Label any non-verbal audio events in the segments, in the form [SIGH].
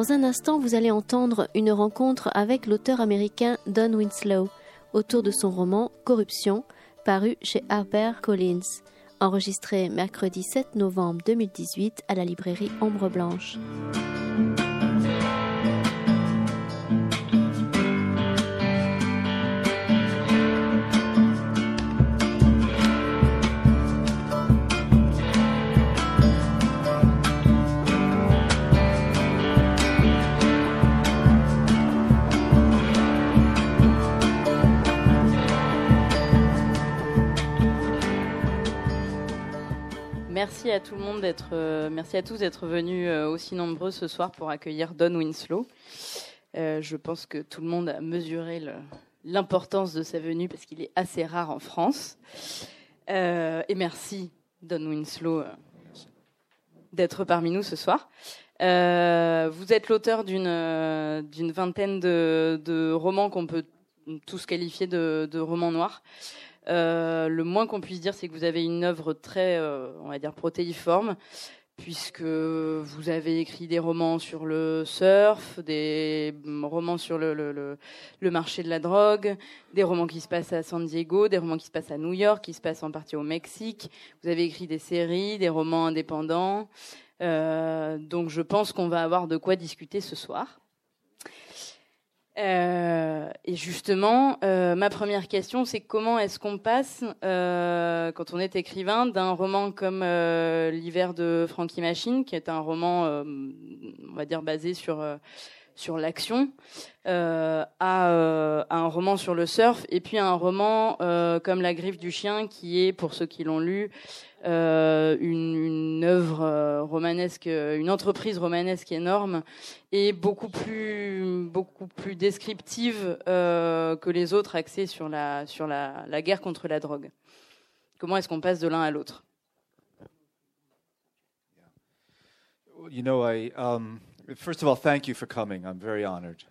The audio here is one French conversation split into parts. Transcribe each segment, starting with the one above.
Dans un instant, vous allez entendre une rencontre avec l'auteur américain Don Winslow autour de son roman Corruption, paru chez Collins, enregistré mercredi 7 novembre 2018 à la librairie Ombre Blanche. Merci à tout le monde d'être, euh, merci à tous d'être venus euh, aussi nombreux ce soir pour accueillir Don Winslow. Euh, je pense que tout le monde a mesuré l'importance de sa venue parce qu'il est assez rare en France. et merci Don Winslow d'être parmi nous ce soir. vous êtes l'auteur d'une d'une vingtaine de, romans qu'on peut tous qualifier de romans noirs. Euh, le moins qu'on puisse dire, c'est que vous avez une œuvre très, euh, on va dire, protéiforme, puisque vous avez écrit des romans sur le surf, des romans sur le, marché de la drogue, des romans qui se passent à San Diego, des romans qui se passent à New York, qui se passent en partie au Mexique. Vous avez écrit des séries, des romans indépendants. Euh, donc je pense qu'on va avoir de quoi discuter ce soir. Euh, et justement, euh, ma première question, c'est comment est-ce qu'on passe, euh, quand on est écrivain, d'un roman comme L'hiver de Frankie Machine, qui est un roman, on va dire, basé sur sur l'action, à, à, un roman sur le surf, et puis un roman comme La griffe du chien, qui est, pour ceux qui l'ont lu, euh, une, œuvre euh, romanesque, une entreprise romanesque énorme et beaucoup plus, beaucoup plus descriptive euh, que les autres axés sur la, sur la, la guerre contre la drogue. Comment est-ce qu'on passe de l'un à l'autre? Um, first of all, thank you for coming. I'm very honored.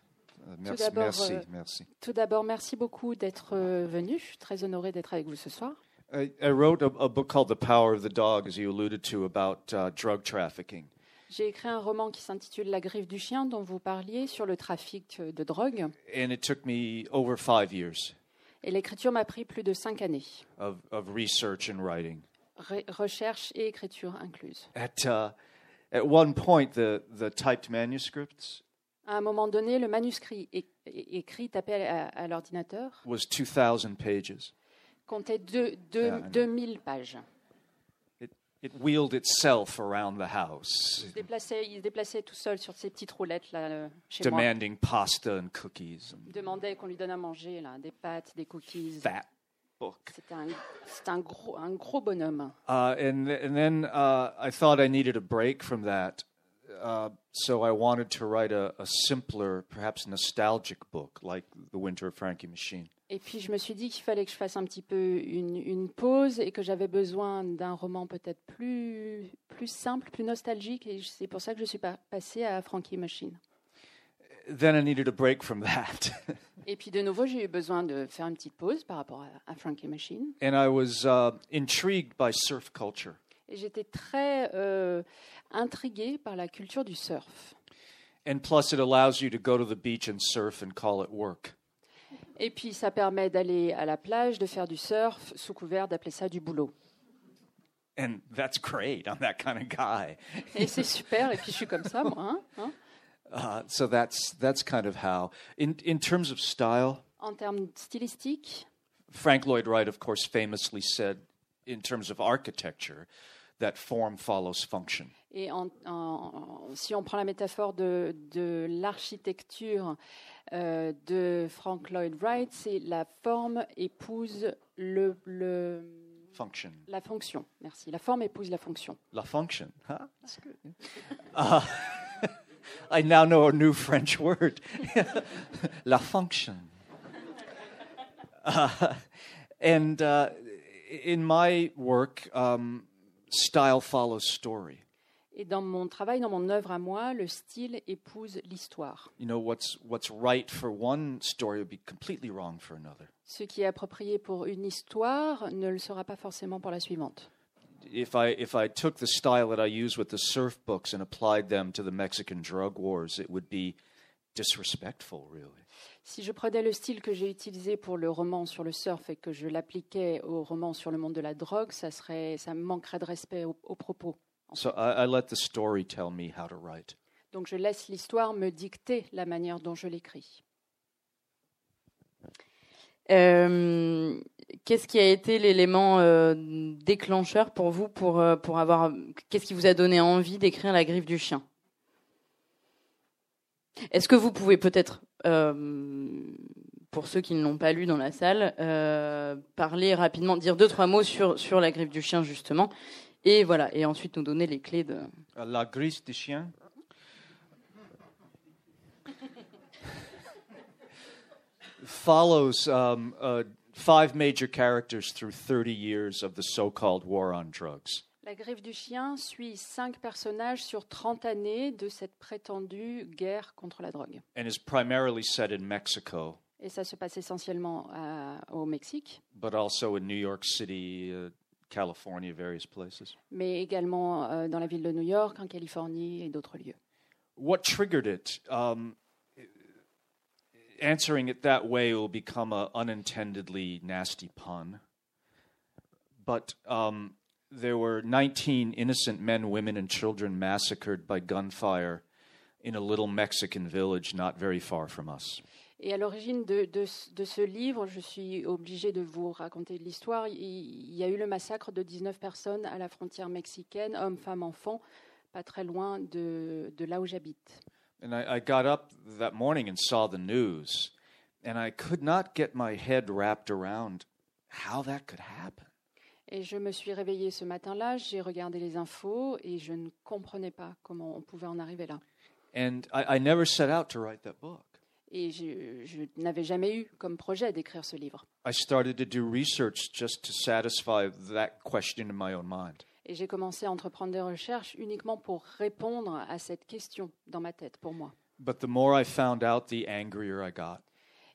Merci, merci, merci. Tout d'abord, merci beaucoup d'être venu. Je suis très honoré d'être avec vous ce soir. I, I wrote a, a, book called The Power of the Dog, as you alluded to, about uh, drug trafficking. J'ai écrit un roman qui s'intitule La griffe du chien, dont vous parliez, sur le trafic de drogue. And it took me over five years. Et l'écriture m'a pris plus de cinq années. Of, of research and writing. Re recherche et écriture incluse. At, uh, at one point, the, the typed manuscripts. À un moment donné, le manuscrit é écrit tapé à, à l'ordinateur. Was 2,000 pages comptait deux, deux, yeah, 2000 pages. It, wheeled itself around the house. Il se déplaçait, il se déplaçait tout seul sur ses petites roulettes là, euh, chez Demanding pasta and cookies. Il demandait qu'on lui donne à manger là, des pâtes, des cookies. Fat book. C'était un, un, gros, un gros bonhomme. Uh, and, and then uh, I thought I needed a break from that. Uh, so I wanted to write a, a simpler, perhaps nostalgic book like The Winter of Frankie Machine. Et puis je me suis dit qu'il fallait que je fasse un petit peu une, une pause et que j'avais besoin d'un roman peut-être plus, plus simple, plus nostalgique. Et c'est pour ça que je suis passée à Frankie Machine. Then I needed a break from that. [LAUGHS] et puis de nouveau, j'ai eu besoin de faire une petite pause par rapport à, à Frankie Machine. And I was uh, intrigued by surf culture. Et j'étais très euh, intriguée par la culture du surf. And plus, it allows you to go to the beach and surf and call it work. Et puis ça permet d'aller à la plage, de faire du surf sous couvert d'appeler ça du boulot. And that's great. I'm that kind of guy. Et c'est [LAUGHS] super. Et puis je suis comme ça, moi. Hein? Uh, so that's that's kind of how. In in terms of style. En termes stylistiques. Frank Lloyd Wright, of course, famously said, in terms of architecture, that form follows function. Et en, en, si on prend la métaphore de, de l'architecture, euh, de Frank Lloyd Wright, c'est la forme épouse le, le function. La fonction. Merci. La forme épouse la fonction. La fonction. Huh? That's good. Uh, I now know a new French word. la fonction. Uh, and uh, in my work, um, style follows story. Et dans mon travail, dans mon œuvre à moi, le style épouse l'histoire. You know, what's, what's right for one story would be completely wrong for another. Ce qui est approprié pour une histoire ne le sera pas forcément pour la suivante. If I if I took the style that I use with the surf books and applied them to the Mexican drug wars, it would be disrespectful, really. Si je prenais le style que j'ai utilisé pour le roman sur le surf et que je l'appliquais au roman sur le monde de la drogue, ça serait, ça manquerait de respect aux, aux propos. So I, I let the story tell me how to write. Donc je laisse l'histoire me dicter la manière dont je l'écris. Euh, Qu'est-ce qui a été l'élément euh, déclencheur pour vous pour, euh, pour avoir Qu'est-ce qui vous a donné envie d'écrire La griffe du chien? Est-ce que vous pouvez peut-être, euh, pour ceux qui ne l'ont pas lu dans la salle, euh, parler rapidement, dire deux trois mots sur sur La griffe du chien justement, et voilà, et ensuite nous donner les clés de. La Grise du Chien. [LAUGHS] follows um, five major characters through 30 years of the so called war on drugs. La griffe du chien suit cinq personnages sur 30 années de cette prétendue guerre contre la drogue. and is primarily set in Mexico, Et ça se passe essentiellement à- au Mexique, but also in New York City, uh, California, various places. mais également euh, dans la ville de New York, en Californie et d'autres lieux. What triggered it? Um, answering it that way will become a unintendedly nasty pun. But um, there were 19 innocent men, women, and children massacred by gunfire in a little Mexican village not very far from us. Et à l'origine de, de ce- de ce livre, je suis obligée de vous raconter l'histoire. Il, il y a eu le massacre de 19 personnes à la frontière mexicaine, hommes, femmes, enfants, pas très loin de, de là où j'habite. And I, I got up that morning and saw the news, and I could not get my head wrapped around how that could happen. Et je me suis réveillée ce matin-là, j'ai regardé les infos et je ne comprenais pas comment on pouvait en arriver là. And I, I never set out to write that book. Et je, je n'avais jamais eu comme projet d'écrire ce livre. I started to do research just to satisfy that question in my own mind. Et j'ai commencé à entreprendre des recherches uniquement pour répondre à cette question dans ma tête, pour moi. But the more I found out, the angrier I got.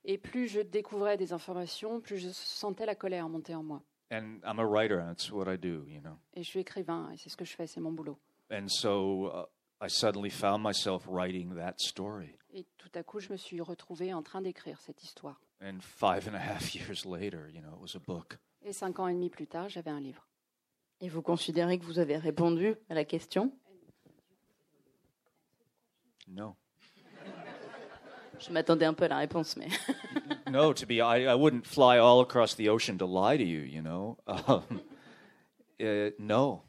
Et plus je découvrais des informations, plus je sentais la colère monter en moi. And I'm a writer, and that's what I do, you know. Et je suis écrivain, et c'est ce que je fais, c'est mon boulot. And so uh, I suddenly found myself writing that story. Et tout à coup, je me suis retrouvée en train d'écrire cette histoire. And five and a half [LAUGHS] years later, you know, it was a book. Et cinq ans et demi plus tard, j'avais un livre. Et vous considérez que vous avez répondu à la question? No. Je m'attendais un peu à la réponse, mais [LAUGHS] no, to be, I, I wouldn't fly all across the ocean to lie to you, you know? Um, [LAUGHS] uh, no.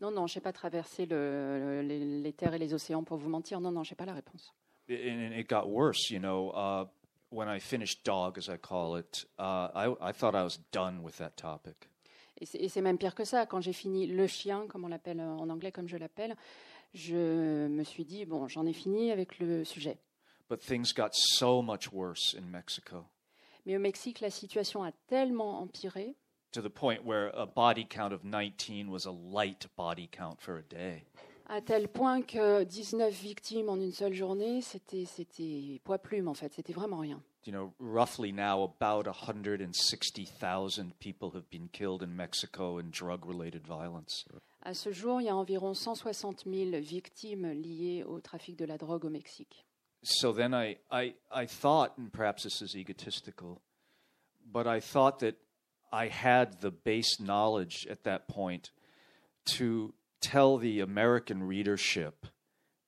Non, non, je n'ai pas traversé le- le- les, les terres et les océans pour vous mentir. Non, non, je n'ai pas la réponse. And it got worse, you know? Uh, when I finished Dog, as I call it, uh, I, I thought I was done with that topic. Et c'est même pire que ça. Quand j'ai fini Le Chien, comme on l'appelle euh, en anglais, comme je l'appelle, je me suis dit, bon, j'en ai fini avec le sujet. But things got so much worse in Mexico Mais au Mexique, la situation a tellement empiré to the point where a body count of 19 was a light body count for a day. à tel point que 19 victimes en une seule journée, c'était c'était poids plume en fait, c'était vraiment rien. You know, roughly now, about 160,000 people have been killed in Mexico in drug related violence. À ce jour, il y a environ 160 000 victimes liées au trafic de la drogue au Mexique. So then I, I, I thought, and perhaps this is egotistical, but I thought that I had the base knowledge at that point to tell the American readership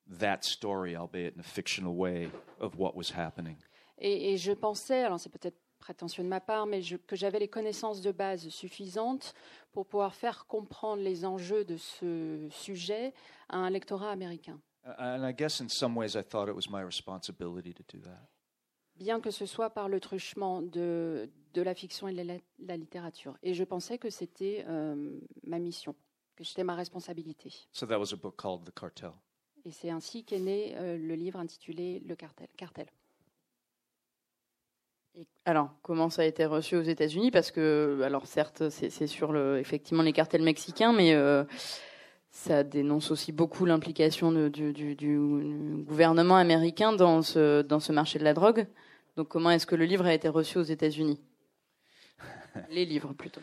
that story, albeit in a fictional way, of what was happening. Et, et je pensais, alors c'est peut-être prétentieux de ma part, mais je- que j'avais les connaissances de base suffisantes pour pouvoir faire comprendre les enjeux de ce sujet à un lectorat américain. And I guess in some ways I thought it was my responsibility to do that. bien que ce soit par le truchement de, de la fiction et de la, la littérature. Et je pensais que c'était euh, ma mission, que c'était ma responsabilité. So that was a book called The Cartel. Et c'est ainsi qu'est né euh, le livre intitulé Le cartel. cartel. Alors, comment ça a été reçu aux États-Unis? Parce que, alors certes, c'est sur le, effectivement les cartels mexicains, mais euh, ça dénonce aussi beaucoup l'implication du, du- du gouvernement américain dans ce, dans ce marché de la drogue. Donc, comment est-ce que le livre a été reçu aux États-Unis? [LAUGHS] Les livres, plutôt.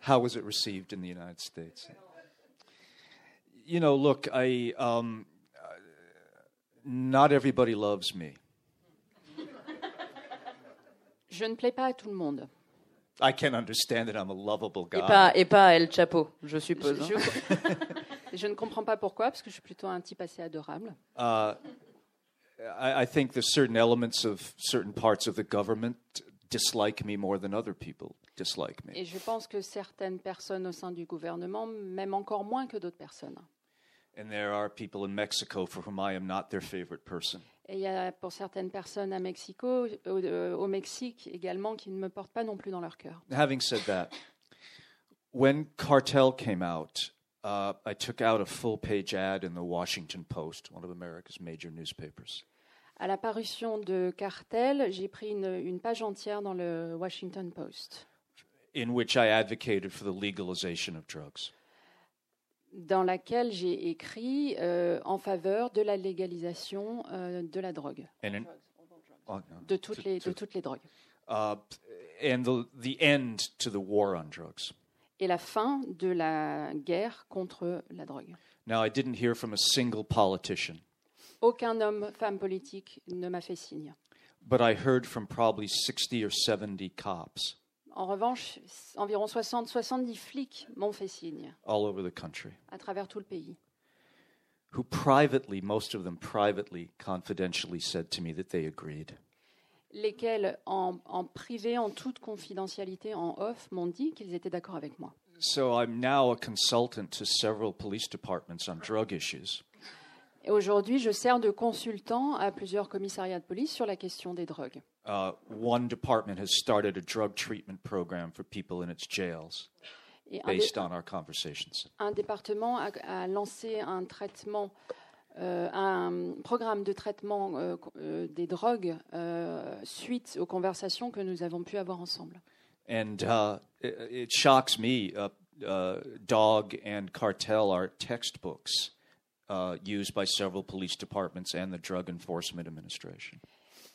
How was it received in the United States? You know, look, I um, not everybody loves me. Je ne plais pas à tout le monde. I can understand that I'm a lovable Et guy. pas, et pas El Chapo, je Je, suppose. hein. je- [LAUGHS] je ne comprends pas pourquoi, parce que je suis plutôt un type assez adorable. Uh, I, I think there's certain elements of certain parts of the government dislike me more than other people dislike me. Et je pense que certaines personnes au sein du gouvernement m'aiment encore moins que d'autres personnes. And there are people in Mexico for whom I am not their favorite person. Et il y a pour certaines personnes à Mexico, au, euh, au Mexique également, qui ne me portent pas non plus dans leur cœur. Having said that, when Cartel came out, uh, I took out a full page ad in the Washington Post, one of America's major newspapers. À la parution de Cartel, j'ai pris une, une page entière dans le Washington Post, in which I advocated for the legalization of drugs. Dans laquelle j'ai écrit euh, en faveur de la légalisation euh, de la drogue, And, in, oh, de toutes les, de toutes les drogues, uh, and the, the end to the war on drugs. et la fin de la guerre contre la drogue. Now, I didn't hear from a single politician, Aucun homme, femme politique ne m'a fait signe. but I heard from probably 60 or 70 cops En revanche, environ 60-70 flics m'ont fait signe all over the country à travers tout le pays, who privately, most of them privately, confidentially said to me that they agreed. lesquels, en, en privé, en toute confidentialité, en off, m'ont dit qu'ils étaient d'accord avec moi. So I'm now a consultant to several police departments on drug issues. Et aujourd'hui, je sers de consultant à plusieurs commissariats de police sur la question des drogues. Uh, one department has started a drug treatment program for people in its jails Et un, dé- based on our conversations. un département a, a lancé un traitement, euh, un programme de traitement euh, euh, des drogues suite aux conversations que nous avons pu avoir ensemble. And uh, it, it shocks me. Uh, uh, Dog and Cartel are textbooks uh, used by several police departments and the Drug Enforcement Administration.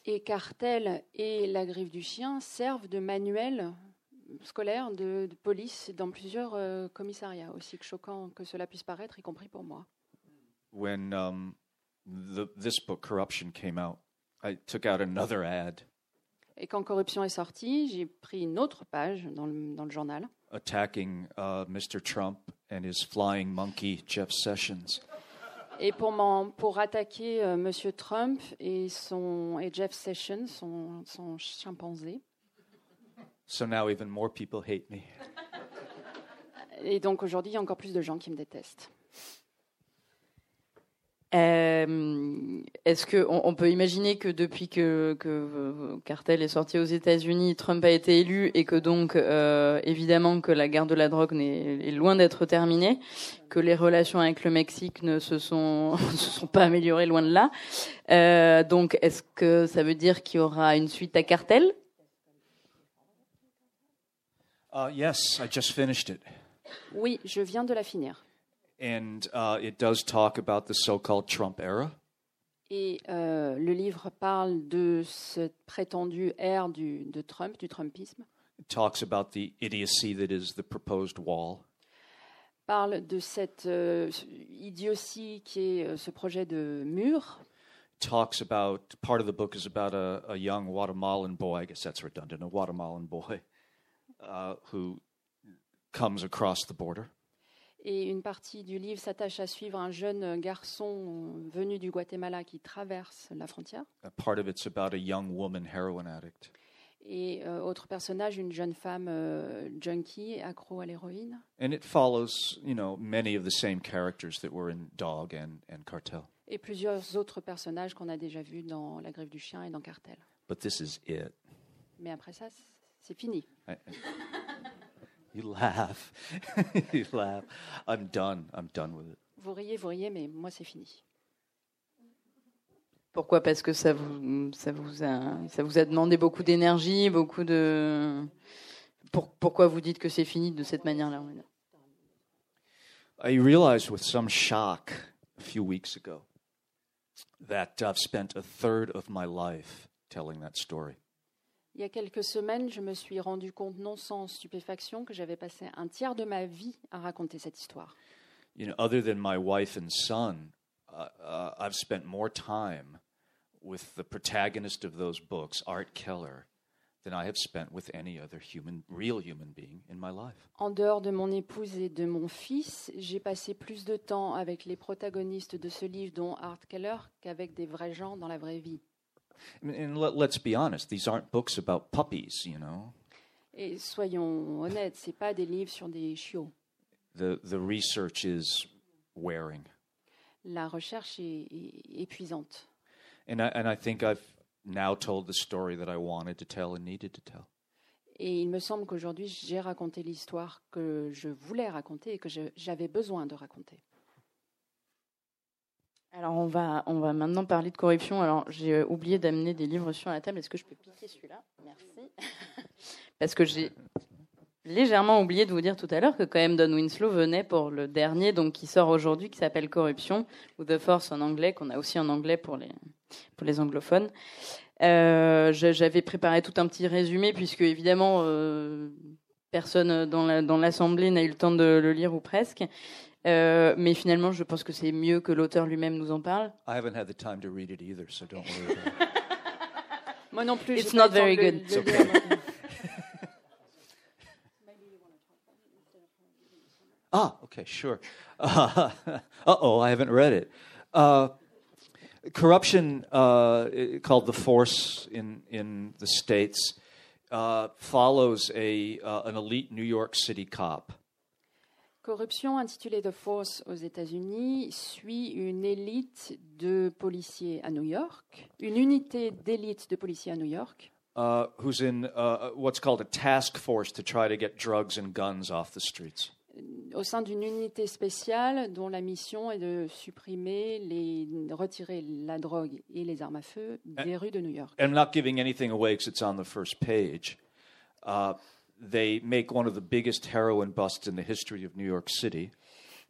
Et Cartel et la griffe du chien servent de manuel scolaire de, de police dans plusieurs euh, commissariats, aussi choquant que cela puisse paraître, y compris pour moi. When um, the, this book, Corruption, came out, I took out another ad Et quand Corruption est sorti, j'ai pris une autre page dans le, dans le journal attacking uh, Mr. Trump and his flying monkey, Jeff Sessions. Et pour, m'en- pour attaquer euh, Monsieur Trump et, son, et Jeff Sessions, son, son chimpanzé. So now even more people hate me. Et donc aujourd'hui, il y a encore plus de gens qui me détestent. Euh, Est-ce qu'on on peut imaginer que depuis que, que euh, Cartel est sorti aux États-Unis, Trump a été élu et que donc euh, évidemment que la guerre de la drogue n'est- est loin d'être terminée, que les relations avec le Mexique ne se sont, [LAUGHS] se sont pas améliorées loin de là. Euh, donc est-ce que ça veut dire qu'il y aura une suite à Cartel? Uh, yes, I just finished it. Oui, je viens de la finir. And uh, it does talk about the so called Trump era. Et euh, le livre parle de cette prétendue ère du, de Trump, du Trumpisme, It talks about the idiocy that is the proposed wall. parle de cette euh, idiotie qui est euh, ce projet de mur, talks about part of the book is about a, a young Guatemalan boy. I guess that's redundant. A Guatemalan boy [LAUGHS] uh, who comes across the border et une partie du livre s'attache à suivre un jeune garçon venu du Guatemala qui traverse la frontière. Part of it's about a young woman heroin addict. Et euh, autre personnage, une jeune femme euh, junkie, accro à l'héroïne. And it follows, you know, many of the same characters that were in Dog and, and Cartel. Et plusieurs autres personnages qu'on a déjà vus dans La Grève du Chien et dans Cartel. But this is it. Mais après ça, c'est fini. I- I- you laugh. [LAUGHS] you laugh. I'm done. I'm done with it. Vous riez, vous riez, mais moi, c'est fini. Pourquoi? Parce que ça vous, ça vous a, ça vous a demandé beaucoup d'énergie, beaucoup de. Pour- pourquoi vous dites que c'est fini de cette manière-là I realized with some shock a few weeks ago that I've spent a third of my life telling that story. Il y a quelques semaines, je me suis rendu compte, non sans stupéfaction, que j'avais passé un tiers de ma vie à raconter cette histoire. You know, other than my wife and son, uh, uh, I've spent more time with the protagonist of those books, Art Keller, than I have spent with any other human, real human being in my life. En dehors de mon épouse et de mon fils, j'ai passé plus de temps avec les protagonistes de ce livre, dont Art Keller, qu'avec des vrais gens dans la vraie vie. And, and let, let's be honest, these aren't books about puppies, you know? Et soyons honnêtes, c'est pas des livres sur des chiots. The, the research is wearing. La recherche est, est épuisante. And I, and I think I've now told the story that I wanted to tell and needed to tell. Et il me semble qu'aujourd'hui, j'ai raconté l'histoire que je voulais raconter et que j'avais besoin de raconter. Alors on va, maintenant parler de corruption. Alors j'ai euh, oublié d'amener des livres sur la table. Est-ce que je peux piquer celui-là? Merci. [LAUGHS] Parce que j'ai légèrement oublié de vous dire tout à l'heure que quand même Don Winslow venait pour le dernier, donc qui sort aujourd'hui, qui s'appelle Corruption ou The Force en anglais, qu'on a aussi en anglais pour les anglophones. Euh, J'avais préparé tout un petit résumé puisque évidemment euh, personne dans l'assemblée n'a eu le temps de le lire ou presque. Euh, mais finalement, je pense que c'est mieux que l'auteur lui-même nous en parle. I haven't had the time to read it either, so don't worry about it. [LAUGHS] Moi non plus, It's not le temps very de le- good. de It's le okay. lire. [LAUGHS] Ah, okay, sure. Uh [LAUGHS] oh, I haven't read it. Uh, corruption, uh, called the Force in in the states, uh, follows a uh, an elite New York City cop. Corruption, intitulée The Force aux États-Unis, suit une élite de policiers à New York, une unité d'élite de policiers à New York, Uh, who's in uh, what's called a task force to try to get drugs and guns off the streets. au sein d'une unité spéciale dont la mission est de supprimer, les, retirer la drogue et les armes à feu des rues de New York. I'm not giving anything away because it's on the first page. Uh, they make one of the biggest heroin busts in the history of New York City.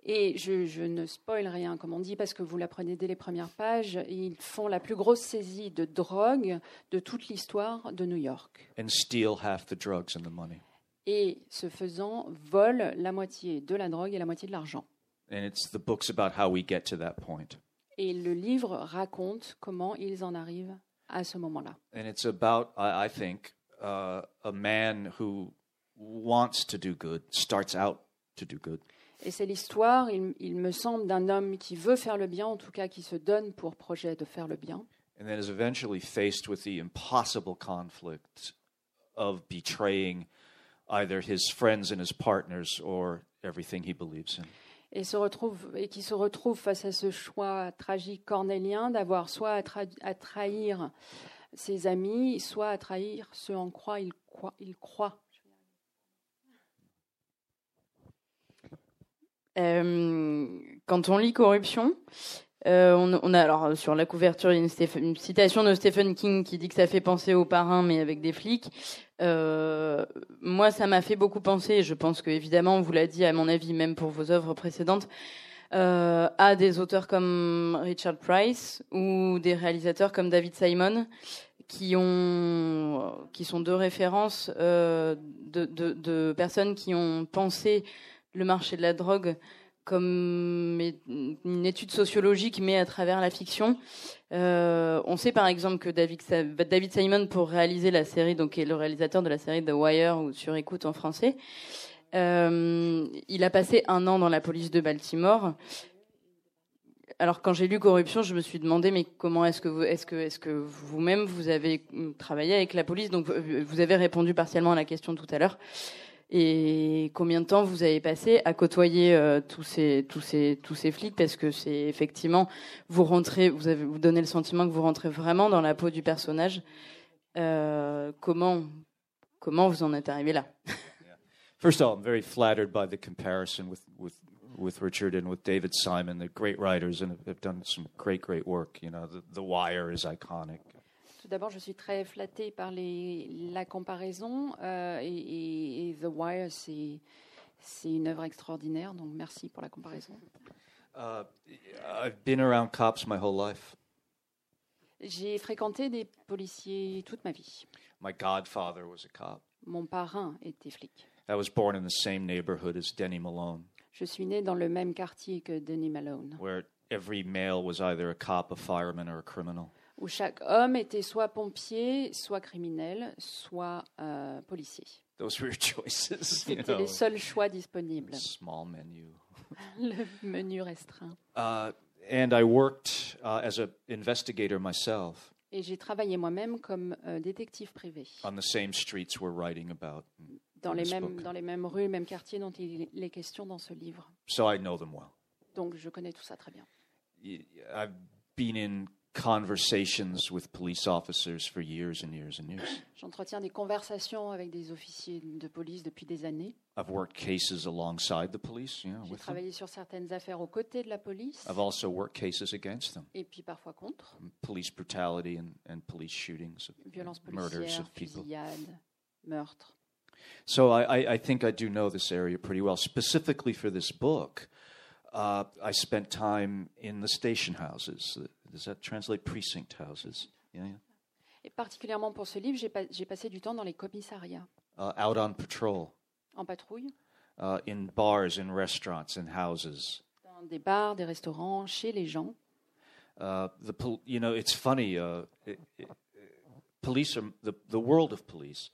Et je, je ne spoil rien, comme on dit, parce que vous l'apprenez dès les premières pages. Ils font la plus grosse saisie de drogue de toute l'histoire de New York. and steal half the drugs and the money. Et ce faisant, volent la moitié de la drogue et la moitié de l'argent. And it's the books about how we get to that point. Et le livre raconte comment ils en arrivent à ce moment-là. And it's about, I, I think, uh, a man who wants to do good, starts out to do good, Et c'est l'histoire, il, il me semble, d'un homme qui veut faire le bien, en tout cas qui se donne pour projet de faire le bien, and then is eventually faced with the impossible conflict of betraying either his friends and his partners or everything he believes in. et, se retrouve, et qui se retrouve face à ce choix tragique cornélien d'avoir soit à, tra- à trahir ses amis, soit à trahir ce en quoi il croit. Il croit. Quand on lit Corruption, euh, on, on a alors sur la couverture une, une citation de Stephen King qui dit que ça fait penser aux parrains mais avec des flics. Euh, moi, ça m'a fait beaucoup penser. Je pense que évidemment, on vous l'a dit à mon avis, même pour vos œuvres précédentes, euh, à des auteurs comme Richard Price ou des réalisateurs comme David Simon qui ont qui sont deux références euh, de, de, de personnes qui ont pensé le marché de la drogue comme une étude sociologique, mais à travers la fiction. Euh, on sait par exemple que David, David Simon, pour réaliser la série, donc est le réalisateur de la série The Wire ou Sur écoute en français, euh, il a passé un an dans la police de Baltimore. Alors quand j'ai lu Corruption, je me suis demandé mais comment est-ce que vous est-ce que est-ce que vous-même vous avez travaillé avec la police? Donc euh, vous avez répondu partiellement à la question tout à l'heure. Et combien de temps vous avez passé à côtoyer euh, tous ces tous ces tous ces flics? Parce que c'est effectivement vous rentrez vous avez vous donnez le sentiment que vous rentrez vraiment dans la peau du personnage. Euh, comment comment vous en êtes arrivé là? First of all, I'm very flattered by the comparison with, with, with Richard and with David Simon. They're great writers and have- done some great, great work. You know, The, the Wire is iconic. Tout d'abord, je suis très flattée par les, la comparaison euh, et, et- The Wire, c'est c'est une œuvre extraordinaire, donc merci pour la comparaison. Uh, I've been around cops my whole life. J'ai fréquenté des policiers toute ma vie. My godfather was a cop. Mon parrain était flic. I was born in the same neighborhood as Denny Malone, Je suis né dans le même quartier que Denis Malone, where every male was either a cop, a fireman, or a criminal. Où chaque homme était soit pompier, soit criminel, soit euh, policier. Those were your choices. You C'était know, les seuls choix disponibles. small menu. [LAUGHS] Le menu restreint. Uh, and I worked uh, as an investigator myself Et j'ai travaillé moi-même comme euh, détective privé on the same streets we're writing about. dans les, mêmes, dans les mêmes rues, mêmes quartiers dont il est question dans ce livre. So I know them well. Donc je connais tout ça très bien. I've been in conversations with police officers for years and years and years. J'entretiens des conversations avec des officiers de police depuis des années. I've worked cases alongside the police, you know, J'ai with them. travaillé sur certaines affaires aux côtés de la police I've also worked cases against them. et puis parfois contre. Police brutality and, and police shootings, Violences murders policières, of people. fusillades, meurtres. So I, I, I think I do know this area pretty well. Specifically for this book, uh, I spent time in the station houses. Does that translate precinct houses? Yeah, yeah. Et particulièrement pour ce livre, j'ai pa- j'ai passé du temps dans les commissariats, Uh, out on patrol, en patrouille, uh, in bars, in restaurants, in houses. dans des bars, des restaurants, chez les gens. Uh, the pol- you know it's funny. Uh, it, it, police are the the world of police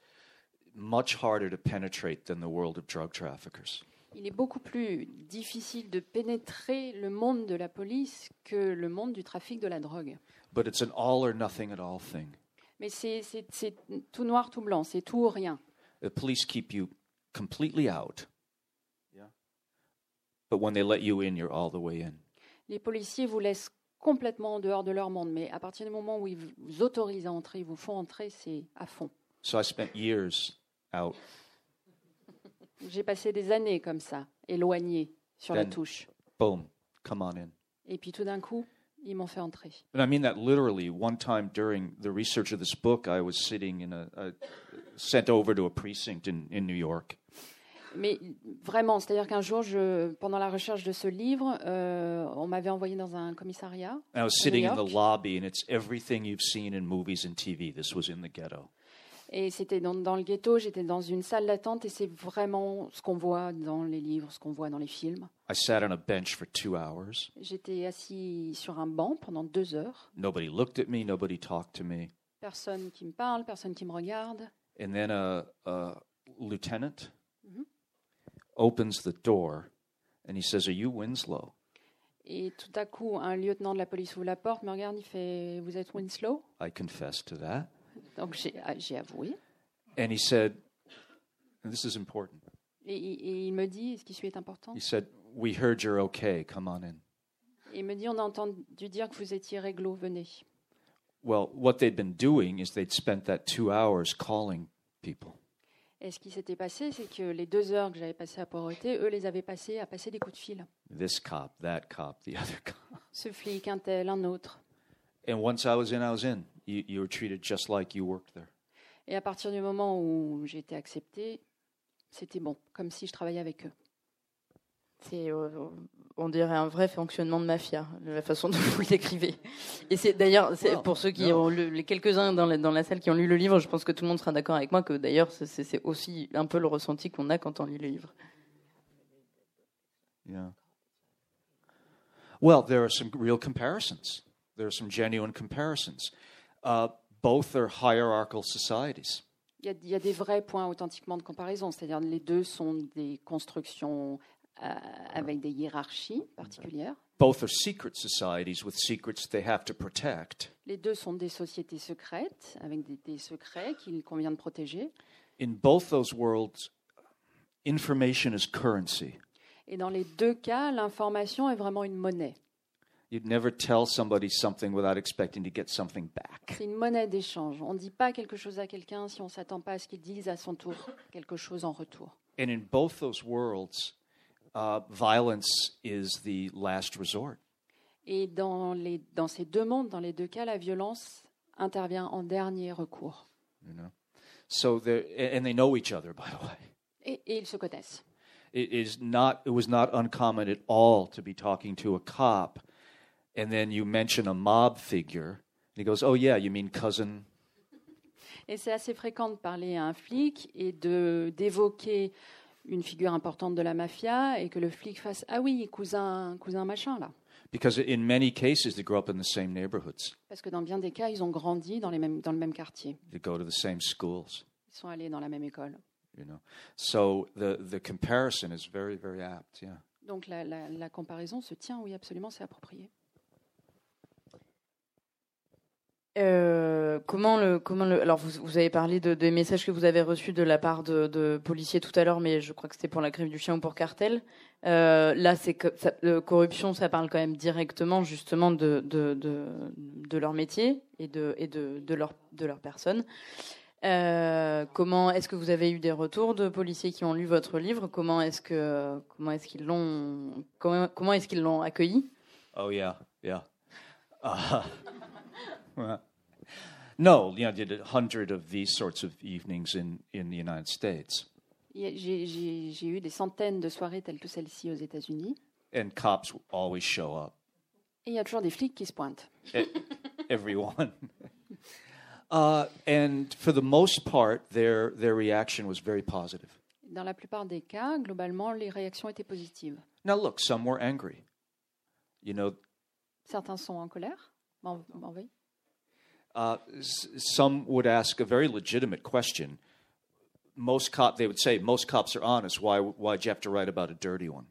much harder to penetrate than the world of drug traffickers. Il est beaucoup plus difficile de pénétrer le monde de la police que le monde du trafic de la drogue. But it's an all or nothing at all thing. Mais c'est tout noir, tout blanc, c'est tout ou rien. The police keep you completely out. Yeah. But when they let you in, you're all the way in. Les policiers vous laissent complètement en dehors de leur monde, mais à partir du moment où ils vous autorisent à entrer, ils vous font entrer, c'est à fond. So I spent years out. J'ai passé des années comme ça, éloigné sur la touche. Boom, come on in. Et puis tout d'un coup, ils m'ont fait entrer. And I mean that literally. One time during the research of this book, I was sitting in a, a sent over to a precinct in, in New York. Mais vraiment, c'est-à-dire qu'un jour, je, pendant la recherche de ce livre, euh, on m'avait envoyé dans un commissariat. I was sitting in the lobby, and it's everything you've seen in movies and TV. This was in the ghetto. Et c'était dans, dans le ghetto, j'étais dans une salle d'attente et c'est vraiment ce qu'on voit dans les livres, ce qu'on voit dans les films. J'étais assis sur un banc pendant deux heures. Nobody looked at me. Nobody talked to me. Personne qui me parle, personne qui me regarde. And then a, a lieutenant Mhm. opens the door, and he says, "Are you Winslow?" Et tout à coup, un lieutenant de la police ouvre la porte, me regarde, il fait Vous êtes Winslow? I confessed to that. Donc j'ai ah, j'ai avoué. And he said, and this is important. Et, et- il me dit Ce qui suit est important. He said, We heard you're okay. Come on in. Et il me dit On a entendu dire que vous étiez réglo, venez. Well, what they'd been doing is they'd spent that two hours calling people. Et ce qui s'était passé, c'est que les deux heures que j'avais passées à Port-Roté, eux les avaient passées à passer des coups de fil. This cop, that cop, the [LAUGHS] other cop. Ce flic, un tel, un autre. And once I was in, I was in. You, you were treated just like you worked there. Et à partir du moment où j'ai été acceptée, c'était bon, comme si je travaillais avec eux. C'est, euh, on dirait un vrai fonctionnement de mafia, la façon dont vous [LAUGHS] le décrivez. Et c'est d'ailleurs, c'est, pour ceux qui ont lu, les quelques-uns dans la, dans la salle qui ont lu le livre, je pense que tout le monde sera d'accord avec moi que d'ailleurs, c'est aussi un peu le ressenti qu'on a quand on lit le livre. Yeah. Well, there are some real comparisons. There are some genuine comparisons. Uh, both are hierarchical societies. Il y, a, il y a des vrais points authentiquement de comparaison, c'est-à-dire les deux sont des constructions euh, avec des hiérarchies particulières. Both are secret societies with secrets they have to protect. Les deux sont des sociétés secrètes avec des, des secrets qu'il convient de protéger. In both those worlds, information is currency. Et dans les deux cas, l'information est vraiment une monnaie. You'd never tell somebody something without expecting to get something back. C'est une monnaie d'échange. On ne dit pas quelque chose à quelqu'un si on ne s'attend pas à ce qu'il dise à son tour quelque chose en retour. And in both those worlds, uh, violence is the last resort. Et dans, les, dans ces deux mondes, dans les deux cas, la violence intervient en dernier recours. You know, so and they know each other. By the way, Et, et ils se connaissent. it is not. It was not uncommon at all to be talking to a cop, and then you mention a mob figure, And he goes, Oh, yeah, you mean cousin? Et c'est assez fréquent de parler à un flic et de d'évoquer une figure importante de la mafia et que le flic fasse ah oui cousin cousin machin là. Because in many cases, they grow up in the same neighborhoods, Parce que dans bien des cas, ils ont grandi dans, les mêmes, dans le même quartier. they go to the same schools, Ils sont allés dans la même école. you know? So the, the comparison is very, very apt, yeah. Donc la, la- la comparaison se tient, oui, absolument, c'est approprié. Euh, comment le comment le alors vous, vous avez parlé de, des messages que vous avez reçus de la part de, policiers tout à l'heure mais je crois que c'était pour la grève du chien ou pour cartel. Euh, là c'est que ça, corruption ça parle quand même directement justement de de, de, leur métier et de et de, de leur de leur personne. Euh, comment est-ce que vous avez eu des retours de policiers qui ont lu votre livre? Comment est-ce que comment est-ce qu'ils l'ont comment, comment est-ce qu'ils l'ont accueilli? Oh yeah, yeah. Well, no, you know, I did a hundred of these sorts of evenings in, in the United States, J'ai eu des centaines de soirées telles que celle-ci aux États-Unis. and cops always show up. Et il y a toujours des flics qui se pointent. E- Everyone. [LAUGHS] Uh, and for the most part, their their reaction was very positive. Dans la plupart des cas, globalement, les réactions étaient positives. Now, look, some were angry. You know, Certains sont en colère. Bon, bon, oui. Uh, s- some would ask a very legitimate question. Most cop, they would say, most cops are honest. Why why'd you have to write about a dirty one?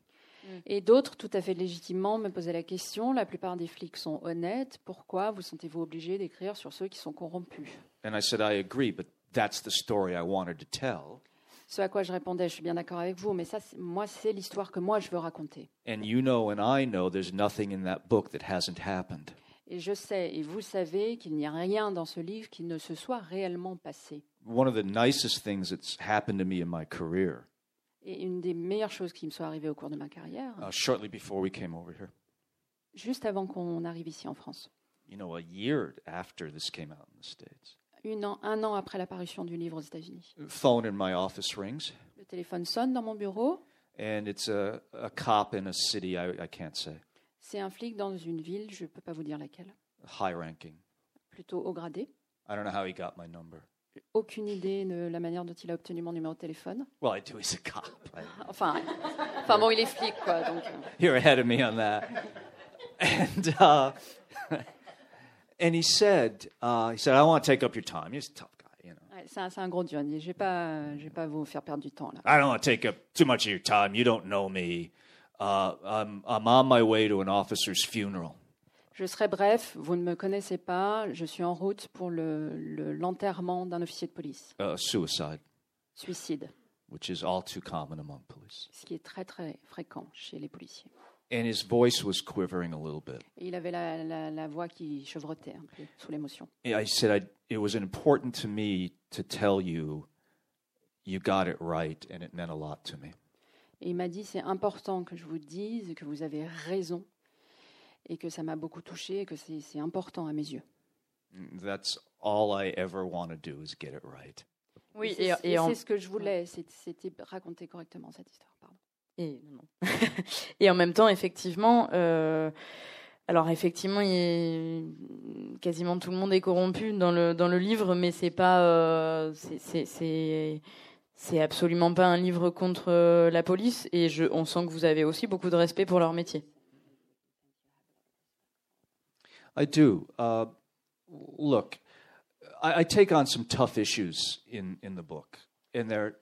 Et d'autres, tout à fait légitimement, me posaient la question. La plupart des flics sont honnêtes. Pourquoi vous sentez-vous obligé d'écrire sur ceux qui sont corrompus? And I said, I agree, but that's the story I wanted to tell. Ce à quoi je répondais, je suis bien d'accord avec vous, mais ça, c'est- moi, c'est l'histoire que moi je veux raconter. And you know, and I know, there's nothing in that book that hasn't happened. Et je sais, et vous savez, qu'il n'y a rien dans ce livre qui ne se soit réellement passé. One of the nicest things that's happened to me in my career, Et une des meilleures choses qui me soit arrivée au cours de ma carrière, uh, shortly before we came over here, juste avant qu'on arrive ici en France, you know, a year after this came out in the States, une an, un an après la parution du livre aux États-Unis, phone in my office rings, le téléphone sonne dans mon bureau. and it's a, a cop in a city I, I can't say, C'est un flic dans une ville, je ne peux pas vous dire laquelle, high ranking. plutôt haut gradé. I don't know how he got my number. Aucune idée de la manière dont il a obtenu mon numéro de téléphone. Well, I do. He's a cop. I- [LAUGHS] Enfin, enfin bon, il est flic, quoi. Donc, euh, You're ahead of me on that. And uh, [LAUGHS] and he said, uh, he said, I want to take up your time. He's a tough guy, you know. ouais, c'est un, c'est un gros dieu. Je ne vais, pas- je vais pas vous faire perdre du temps, là. I don't want to take up too much of your time. You don't know me. Uh, I'm I'm on my way to an officer's funeral. Je serai bref, vous ne me connaissez pas. Je suis en route pour le- le- l'enterrement d'un officier de police. Uh, suicide, Suicide, which is all too common among police. ce qui est très très fréquent chez les policiers. And his voice was quivering a little bit. Et il avait la, la- la voix qui chevrotait un peu sous l'émotion. I said, I, it was important to me to tell you, you got it right, and it meant a lot to me. Et il m'a dit, c'est important que je vous dise que vous avez raison et que ça m'a beaucoup touché et que c'est c'est important à mes yeux. That's all I ever want to do is get it right. oui Et et, c'est et et en, c'est ce que je voulais, c'est- c'était raconter correctement cette histoire. Pardon. Et, non, non. [LAUGHS] Et en même temps, effectivement, euh, alors effectivement, il est- quasiment tout le monde est corrompu dans le dans le livre, mais c'est pas, euh, c'est- c'est absolument pas un livre contre euh, la police. Et je, on sent que vous avez aussi beaucoup de respect pour leur métier. I do. Uh, look, I, I take on some tough issues in, in the book, and there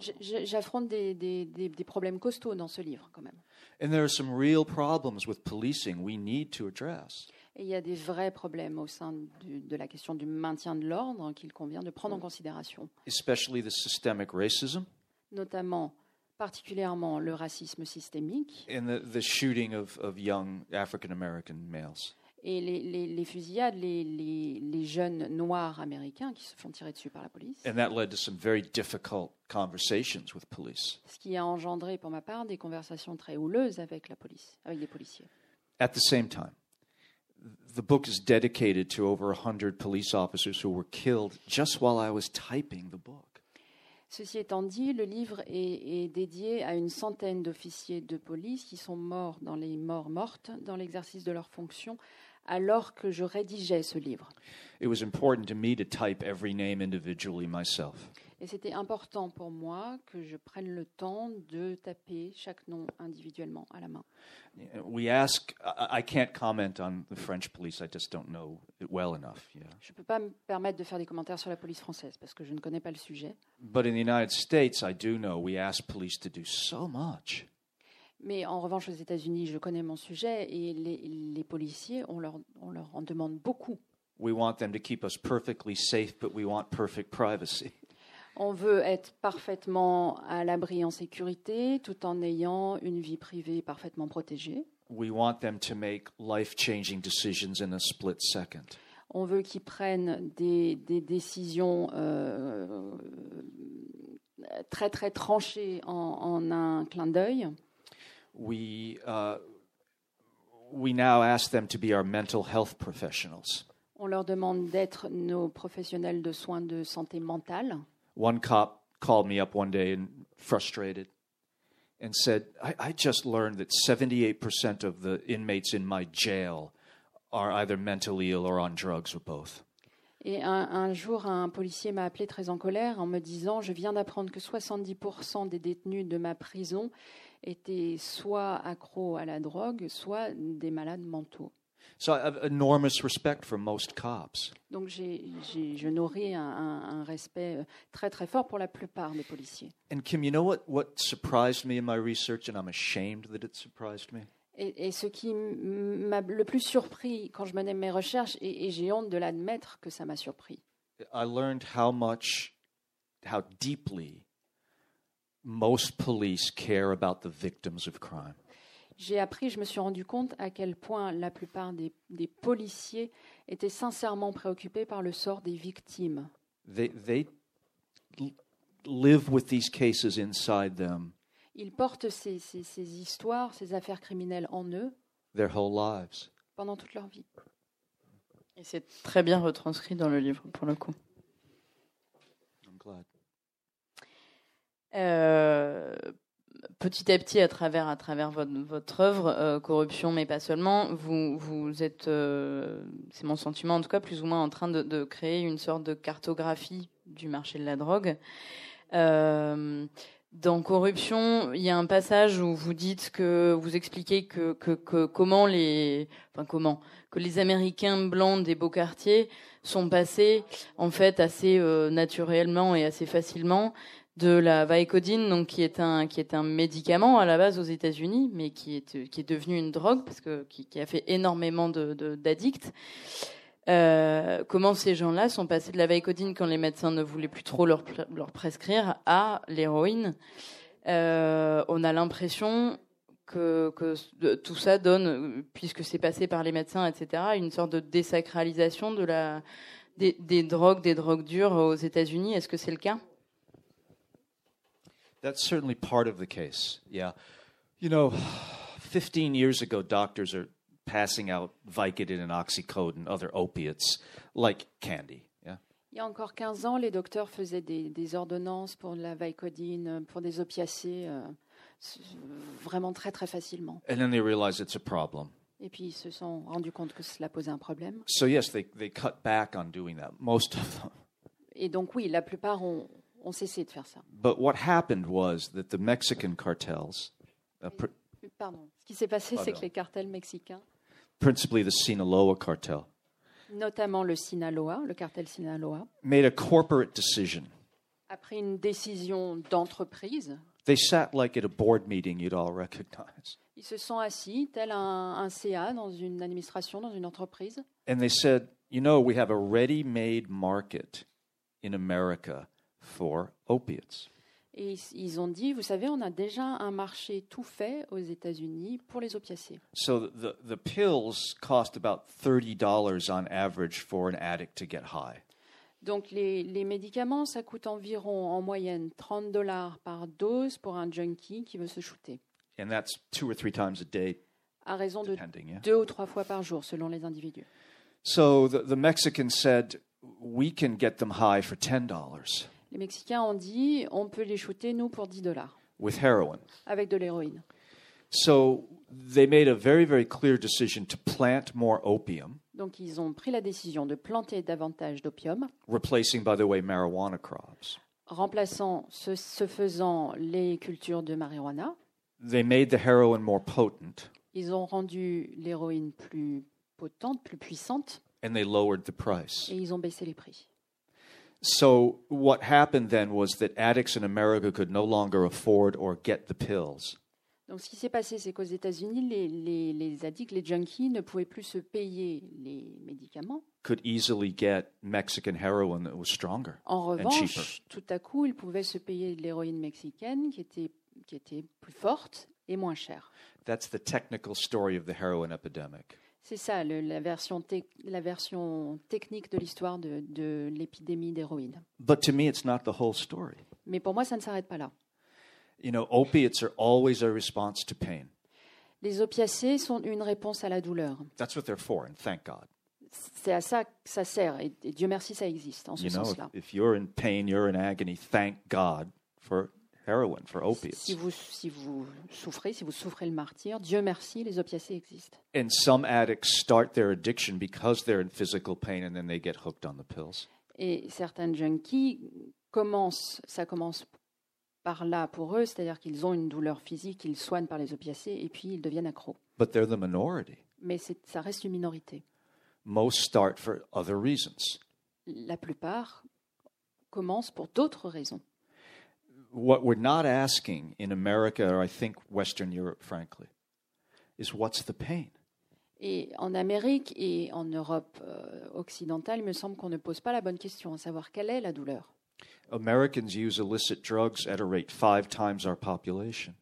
Je- je- J'affronte des, des- des- des problèmes costauds dans ce livre quand même. and there are some real problems with policing we need to address. Et il y a des vrais problèmes au sein du- de la question du maintien de l'ordre qu'il convient de prendre en considération, especially the systemic racism notamment particulièrement le racisme systémique and the, the shooting of, of young African American males. et les, les- les fusillades, les, les- les jeunes noirs américains qui se font tirer dessus par la police, And that led to some very difficult conversations with police. ce qui a engendré pour ma part des conversations très houleuses avec la police, avec des policiers. At the same time, the book is dedicated to over 100 police officers who were killed just while I was typing the book. Ceci étant dit, le livre est, est dédié à une centaine d'officiers de police qui sont morts dans les morts mortes dans l'exercice de leurs fonctions alors que je rédigeais ce livre. It was important to me to type every name individually myself. Et c'était important pour moi que je prenne le temps de taper chaque nom individuellement à la main. We ask, I can't comment on the French police, I just don't know it well enough. Yeah. Je ne peux pas me permettre de faire des commentaires sur la police française parce que je ne connais pas le sujet. But in the United States, I do know we ask police to do so much. Mais en revanche, aux États-Unis, je connais mon sujet et les, les policiers, on leur, on leur en demande beaucoup. We want them to keep us perfectly safe, but we want perfect privacy. [LAUGHS] On veut être parfaitement à l'abri en sécurité tout en ayant une vie privée parfaitement protégée. We want them to make life changing decisions in a split second. On veut qu'ils prennent des, des décisions euh, très très tranchées en, en un clin d'œil. We, uh, we now ask them to be our mental health professionals. On leur demande d'être nos professionnels de soins de santé mentale. One cop called me up one day and frustrated and said, I, I just learned that 78% of the inmates in my jail are either mentally ill or on drugs or both. Et un, un jour, un policier m'a appelé très en colère en me disant Je viens d'apprendre que 70% des détenus de ma prison étaient soit accros à la drogue, soit des malades mentaux. So I have enormous respect for most cops. Donc j'ai, j'ai- je nourris un, un- un respect euh, très très fort pour la plupart des policiers. And Kim, you know what, what surprised me in my research, and I'm ashamed that it surprised me? Et, et ce qui m'a le plus surpris quand je menais mes recherches, et, et j'ai honte de l'admettre que ça m'a surpris, I learned how much, how deeply most police care about the victims of crime. J'ai appris, je me suis rendu compte à quel point la plupart des, des policiers étaient sincèrement préoccupés par le sort des victimes. They, they l- live with these cases inside them Ils portent ces, ces- ces histoires, ces affaires criminelles en eux their whole lives. pendant toute leur vie. Et c'est très bien retranscrit dans le livre, pour le coup. I'm glad. Euh, petit à petit, à travers, votre, votre œuvre, euh, corruption, mais pas seulement, vous, êtes, euh, c'est mon sentiment en tout cas, plus ou moins en train de, créer une sorte de cartographie du marché de la drogue. Euh, dans Corruption, il y a un passage où vous dites que vous expliquez que, comment les, Américains blancs des beaux quartiers sont passés en fait assez naturellement et assez facilement de la Vicodine, donc qui est un qui est un médicament à la base aux États-Unis, mais qui est qui est devenu une drogue parce que qui, a fait énormément de d'addicts. Euh, comment ces gens-là sont passés de la Vicodine quand les médecins ne voulaient plus trop leur pr- leur prescrire à l'héroïne? Euh, On a l'impression que, que tout ça donne, puisque c'est passé par les médecins, etc., une sorte de désacralisation de la des, des drogues, des drogues dures aux États-Unis. Est-ce que c'est le cas? That's certainly part of the case. Yeah. You know, 15 years ago, doctors are passing out Vicodin and Oxycodone, other opiates, like candy. Yeah. Il y a encore 15 ans, les docteurs faisaient des, des ordonnances pour la Vicodine, pour des opiacés, euh, s- vraiment très très facilement. And then they realize it's a problem. Et puis ils se sont rendus compte que cela posait un problème. So, yes, they, they cut back on doing that, most of them. Et donc oui, la plupart ont, ont cessé de faire ça. But what happened was that the Mexican cartels, uh, pr- Pardon. Ce qui s'est passé, c'est que les cartels mexicains, principally the Sinaloa cartel, notamment le Sinaloa, le cartel Sinaloa, made a corporate decision. a pris une décision d'entreprise. They sat like at a board meeting you'd all [LAUGHS] recognize. Ils se sont assis, tel un, un CA dans une administration, dans une entreprise, And they said, you know, we have a ready made market in America for opiates. et ils, ont dit, vous savez, on a déjà un marché tout fait aux États-Unis pour les opiacés. So the, the pills cost about $30 on average for an addict to get high. Donc les, les médicaments, ça coûte environ en moyenne 30 dollars par dose pour un junkie qui veut se shooter, And that's two or three times a day, à raison de depending. Yeah? deux ou trois fois par jour selon les individus. So the, the Mexicans said, we can get them high for $10 Les Mexicains ont dit, on peut les shooter, nous, pour 10 dollars, with heroin. avec de l'héroïne. So they made a very, very clear decision to plant more opium, Donc ils ont pris la décision de planter davantage d'opium, replacing, by the way, marijuana crops. remplaçant ce, ce faisant les cultures de marijuana. They made the heroin more potent, Ils ont rendu l'héroïne plus potente, plus puissante, and they lowered the price. et ils ont baissé les prix. So, what happened then was that addicts in America could no longer afford or get the pills. Donc ce qui s'est passé, c'est qu'aux États-Unis, les, les- les addicts, les junkies ne pouvaient plus se payer les médicaments. could easily get Mexican heroin that was stronger. En cheaper. revanche, tout à coup, ils pouvaient se payer de l'héroïne mexicaine qui était, qui était plus forte et moins chère. That's the technical story of the heroin epidemic. C'est ça, le- la, version la version technique de l'histoire de, de l'épidémie d'héroïne. But to me, it's not the whole story. Mais pour moi, ça ne s'arrête pas là. You know, opiates are always a response to pain. Les opiacés sont une réponse à la douleur. That's what they're for, and thank God. C'est à ça que ça sert, et, et Dieu merci, ça existe en ce You know, sens-là. if you're in pain, you're in agony, thank God for heroin, for opiates. Si vous, si vous souffrez, si vous souffrez le martyr, Dieu merci, les opiacés existent. And some addicts start their addiction because they're in physical pain and then they get hooked on the pills. Et certains junkies commencent, ça commence par là pour eux, c'est-à-dire qu'ils ont une douleur physique, ils soignent par les opiacés et puis ils deviennent accros. But they're the minority. Mais ça reste une minorité. Most start for other reasons. La plupart commencent pour d'autres raisons. What we're not asking in America, or I think Western Europe, frankly, is what's the pain? Et en Amérique et en Europe euh, occidentale, il me semble qu'on ne pose pas la bonne question, à savoir quelle est la douleur. Americans use illicit drugs at a rate five times our population.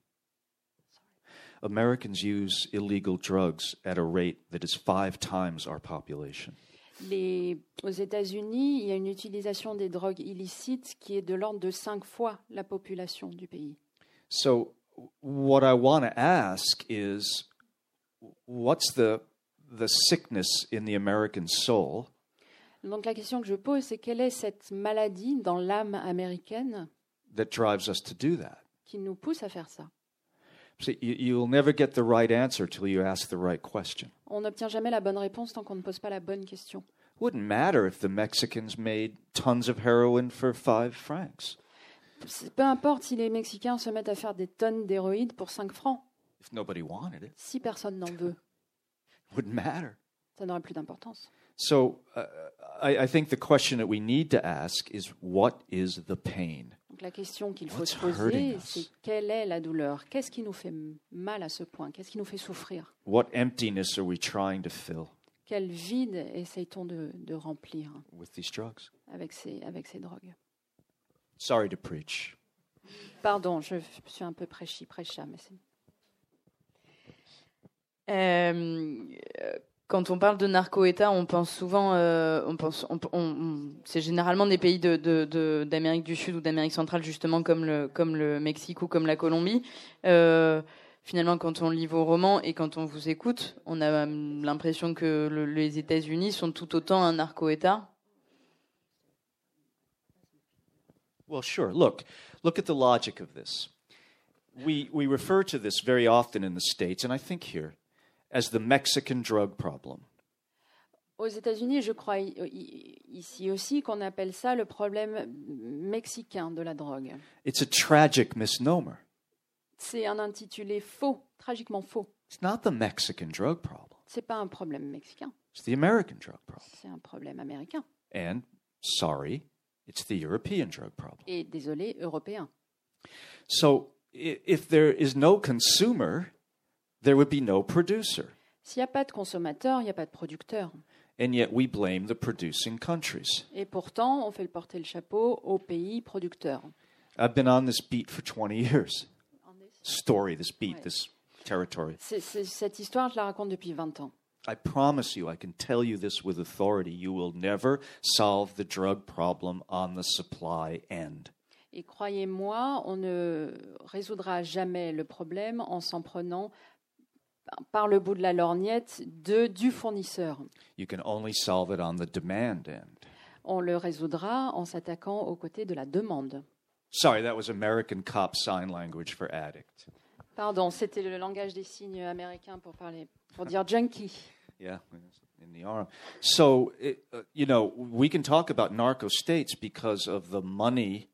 Americans use illegal drugs at a rate that is five times our population. Les- aux États-Unis, il y a une utilisation des drogues illicites qui est de l'ordre de cinq fois la population du pays. So, what I want to ask is what's the, the sickness in the American soul? Donc la question que je pose, c'est quelle est cette maladie dans l'âme américaine that drives us to do that? qui nous pousse à faire ça? On n'obtient jamais la bonne réponse tant qu'on ne pose pas la bonne question. Wouldn't matter if the Mexicans made tons of heroin for five francs. Peu importe si les Mexicains se mettent à faire des tonnes d'héroïdes pour 5 francs, If nobody wanted it, si personne n'en veut, [LAUGHS] wouldn't matter. ça n'aurait plus d'importance. So, uh, I, I think the question that we need to ask is what is the pain? Donc la question qu'il faut se poser, c'est quelle est la douleur? Qu'est-ce qui nous fait mal à ce point? Qu'est-ce qui nous fait souffrir? What emptiness are we trying to fill Quel vide essaye-t-on de, de remplir with these drugs? avec ces, avec ces drogues? Sorry to preach. Pardon, je suis un peu prêchi, prêcha, mais c'est... Euh, euh, quand on parle de narco-État, on pense souvent, euh, on pense, c'est généralement des pays de- de- de- d'Amérique du Sud ou d'Amérique centrale, justement comme le, comme le Mexique ou comme la Colombie. Euh, finalement, quand on lit vos romans et quand on vous écoute, on a hum, l'impression que le- les États-Unis sont tout autant un narco-État. Well, sure. Look, look at the logic of this. We, we refer to this very often in the States, and I think here, as the Mexican drug problem. Aux États-Unis, je crois ici aussi qu'on appelle ça le problème mexicain de la drogue. It's a tragic misnomer. C'est un intitulé faux, tragiquement faux. It's not the Mexican drug problem, C'est pas un problème mexicain, it's the American drug problem. c'est un problème américain. And, sorry, it's the European drug problem. Et désolé, européen. So, if there is no consumer, there would be no producer. S'il n'y a pas de consommateur, il n'y a pas de producteur. And yet we blame the producing countries. Et pourtant, on fait le porter le chapeau aux pays producteurs. I've been on this beat for 20 years. Story, this beat, Ouais. this territory. C'est- c'est- cette histoire, je la raconte depuis 20 ans. I promise you, I can tell you this with authority. You will never solve the drug problem on the supply end. Et croyez-moi, on ne résoudra jamais le problème en s'en prenant par le bout de la lorgnette de, du fournisseur. You can only solve it on the demand end. On le résoudra en s'attaquant aux côtés de la demande. Sorry, that was American cop sign language for addict. Pardon, c'était le langage des signes américain pour parler, pour dire junkie. [LAUGHS] Yeah, in the arm. So, it, uh, you know, we can talk about narco states because of the money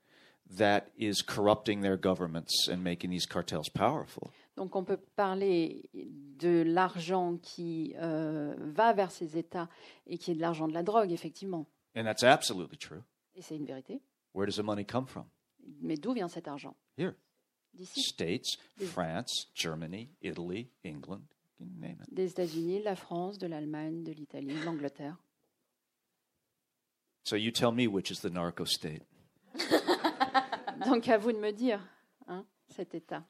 that is corrupting their governments and making these cartels powerful. Donc on peut parler de l'argent qui euh, va vers ces États et qui est de l'argent de la drogue, effectivement. And that's absolutely true. Et c'est une vérité. Where does the money come from? Mais d'où vient cet argent? Here. D'ici. States, Des- France, Germany, Italy, England, you name it. Des États-Unis, la France, de l'Allemagne, de l'Italie, de l'Angleterre. So you tell me which is the narco state. [LAUGHS] Donc à vous de me dire, hein, cet État.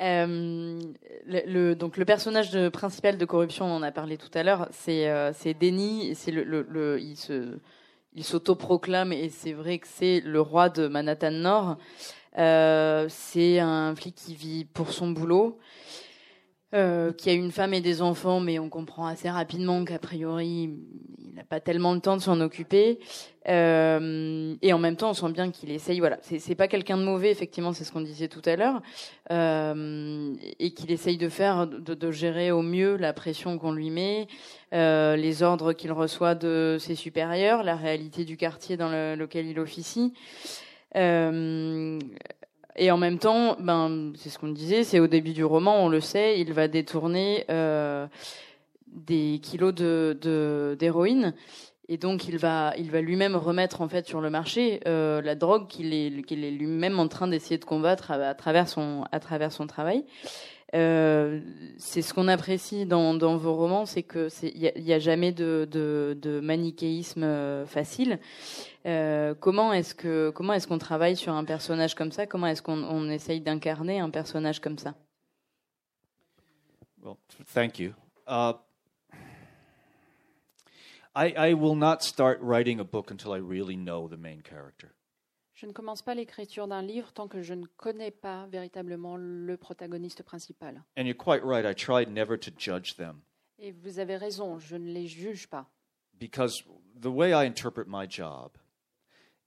Euh, le, donc le personnage principal de corruption, on en a parlé tout à l'heure, c'est euh, le- il se il s'autoproclame et c'est vrai que c'est le roi de Manhattan Nord. Euh, c'est un flic qui vit pour son boulot, euh, qui a une femme et des enfants, mais on comprend assez rapidement qu'a priori il n'a pas tellement le temps de s'en occuper. Euh, et en même temps, on sent bien qu'il essaye. Voilà, c'est pas quelqu'un de mauvais, effectivement, c'est ce qu'on disait tout à l'heure, euh, et qu'il essaye de faire, de, gérer au mieux la pression qu'on lui met, euh, les ordres qu'il reçoit de ses supérieurs, la réalité du quartier dans le- lequel il officie. Euh, et en même temps, ben, c'est ce qu'on disait, c'est au début du roman, on le sait, il va détourner euh, des kilos de d'héroïne. et donc il va, il va lui-même remettre en fait sur le marché euh, la drogue qu'il est, qu'il est lui-même en train d'essayer de combattre à travers son, à travers son travail. Euh, c'est ce qu'on apprécie dans, vos romans, c'est que il y, a- jamais de, manichéisme euh, facile. Euh, comment est-ce que comment est-ce qu'on travaille sur un personnage comme ça? Comment est-ce qu'on on essaye d'incarner un personnage comme ça? Well, thank you. Uh, I will not start writing a book until I really know the main character. Je ne commence pas l'écriture d'un livre tant que je ne connais pas véritablement le protagoniste principal. And you're quite right. I tried never to judge them Et vous avez raison, je ne les juge pas. because the way I interpret my job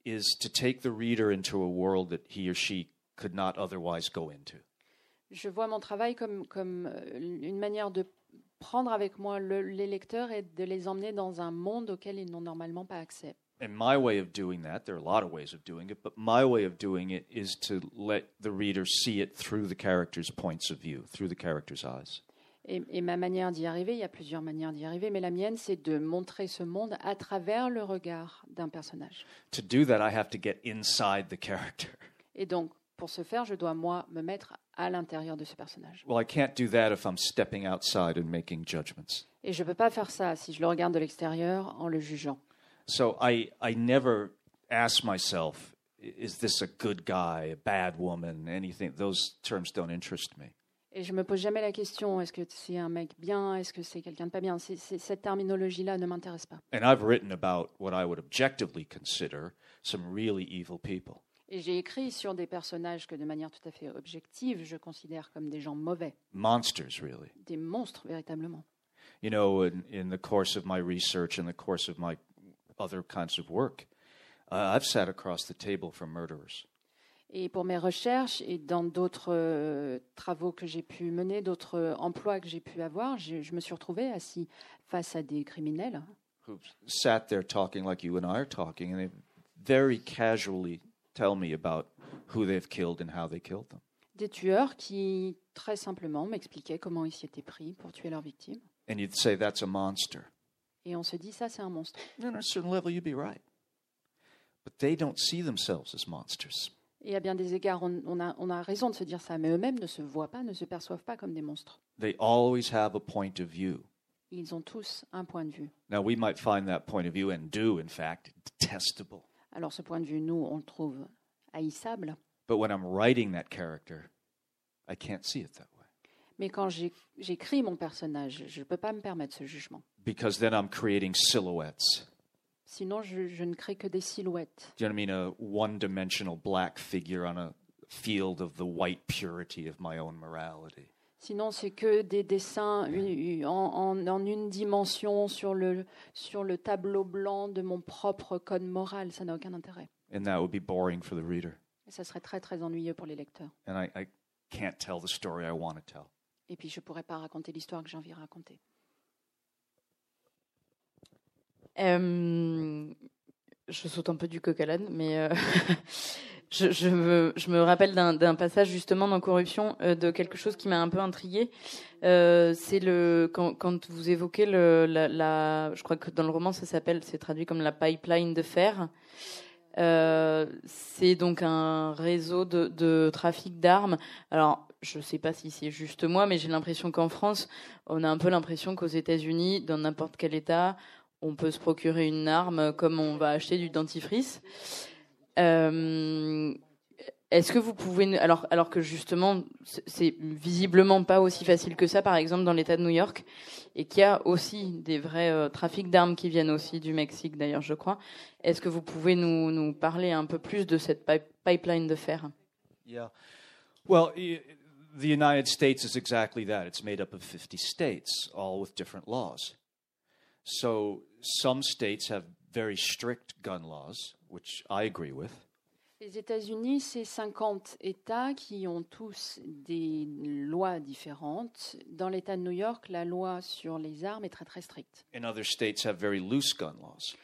is to take the reader into a world that he or she could not otherwise go into. Je vois mon travail comme, comme euh, une manière de prendre avec moi le- les lecteurs et de les emmener dans un monde auquel ils n'ont normalement pas accès. And my way of doing that, there are a lot of ways of doing it, but my way of doing it is to let the reader see it through the character's points of view, through the character's eyes. Et, et ma manière d'y arriver, il y a plusieurs manières d'y arriver, mais la mienne, c'est de montrer ce monde à travers le regard d'un personnage. To do that, I have to get inside the character. [LAUGHS] Et donc, pour ce faire, je dois, moi, me mettre à l'intérieur de ce personnage. Well, I can't do that if I'm stepping outside and making judgments. Et je ne peux pas faire ça si je le regarde de l'extérieur en le jugeant. So I, I never ask myself, is this a good guy, a bad woman, anything? Those terms don't interest me. Et je me pose jamais la question est-ce que c'est un mec bien Est-ce que c'est quelqu'un de pas bien? C'est- c'est- Cette terminologie-là ne m'intéresse pas. And I've written about what I would objectively consider some really evil people. Et j'ai écrit sur des personnages que, de manière tout à fait objective, je considère comme des gens mauvais, Monsters, really. des monstres véritablement. You know, in, in the course of my research and the course of my other kinds of work, uh, I've sat across the table from murderers. Et pour mes recherches et dans d'autres euh, travaux que j'ai pu mener, d'autres euh, emplois que j'ai pu avoir, je, je me suis retrouvée assis face à des criminels who sat there talking like you and I are talking, and they very casually tell me about who they've killed and how they killed them. des tueurs qui, très simplement, m'expliquaient comment ils s'y étaient pris pour tuer leurs victimes. And you'd say that's a monster. Et on se dit, ça, c'est un monstre. And at a certain level, you'd be right. But they don't see themselves as monsters. Et à bien des égards, on, on a, on a raison de se dire ça, mais eux-mêmes ne se voient pas, ne se perçoivent pas comme des monstres. They always have a point of view. Ils ont tous un point de vue. Now, we might find that point of view, and do, in fact, detestable. Alors ce point de vue, nous, on le trouve haïssable. But when I'm writing that character, I can't see it that way. Mais quand j'écris mon personnage, je ne peux pas me permettre ce jugement. Because then I'm creating silhouettes. Sinon, je, je ne crée que des silhouettes. Do you know what I mean? A one dimensional black figure on a field of the white purity of my own morality. Sinon, c'est que des dessins en, en- en une dimension sur le, sur le tableau blanc de mon propre code moral. Ça n'a aucun intérêt. And that would be boring for the reader. Et ça serait très très ennuyeux pour les lecteurs. And I, I can't tell the story I want to tell. Et puis je ne pourrais pas raconter l'histoire que j'ai envie de raconter. Euh, je saute un peu du coq à l'âne, mais euh, [LAUGHS] je, me, rappelle d'un passage justement dans Corruption euh, de quelque chose qui m'a un peu intrigué. Euh, c'est le quand, vous évoquez le, la, je crois que dans le roman ça s'appelle, c'est traduit comme la pipeline de fer. C'est donc un réseau de, de trafic d'armes. Alors, je ne sais pas si c'est juste moi, mais j'ai l'impression qu'en France, on a un peu l'impression qu'aux États-Unis, dans n'importe quel État, on peut se procurer une arme comme on va acheter du dentifrice. Euh, Est-ce que vous pouvez, alors, alors que justement, c'est- visiblement pas aussi facile que ça, par exemple dans l'État de New York, et qu'il y a aussi des vrais euh, trafics d'armes qui viennent aussi du Mexique, d'ailleurs, je crois. Est-ce que vous pouvez nous, nous parler un peu plus de cette pipe- pipeline de fer? Yeah. Well, the United States is exactly that. It's made up of 50 states, all with different laws. So some states have very strict gun laws, which I agree with. Les États-Unis, c'est 50 États qui ont tous des lois différentes. Dans l'État de New York, la loi sur les armes est très très stricte. And other states have very loose gun laws.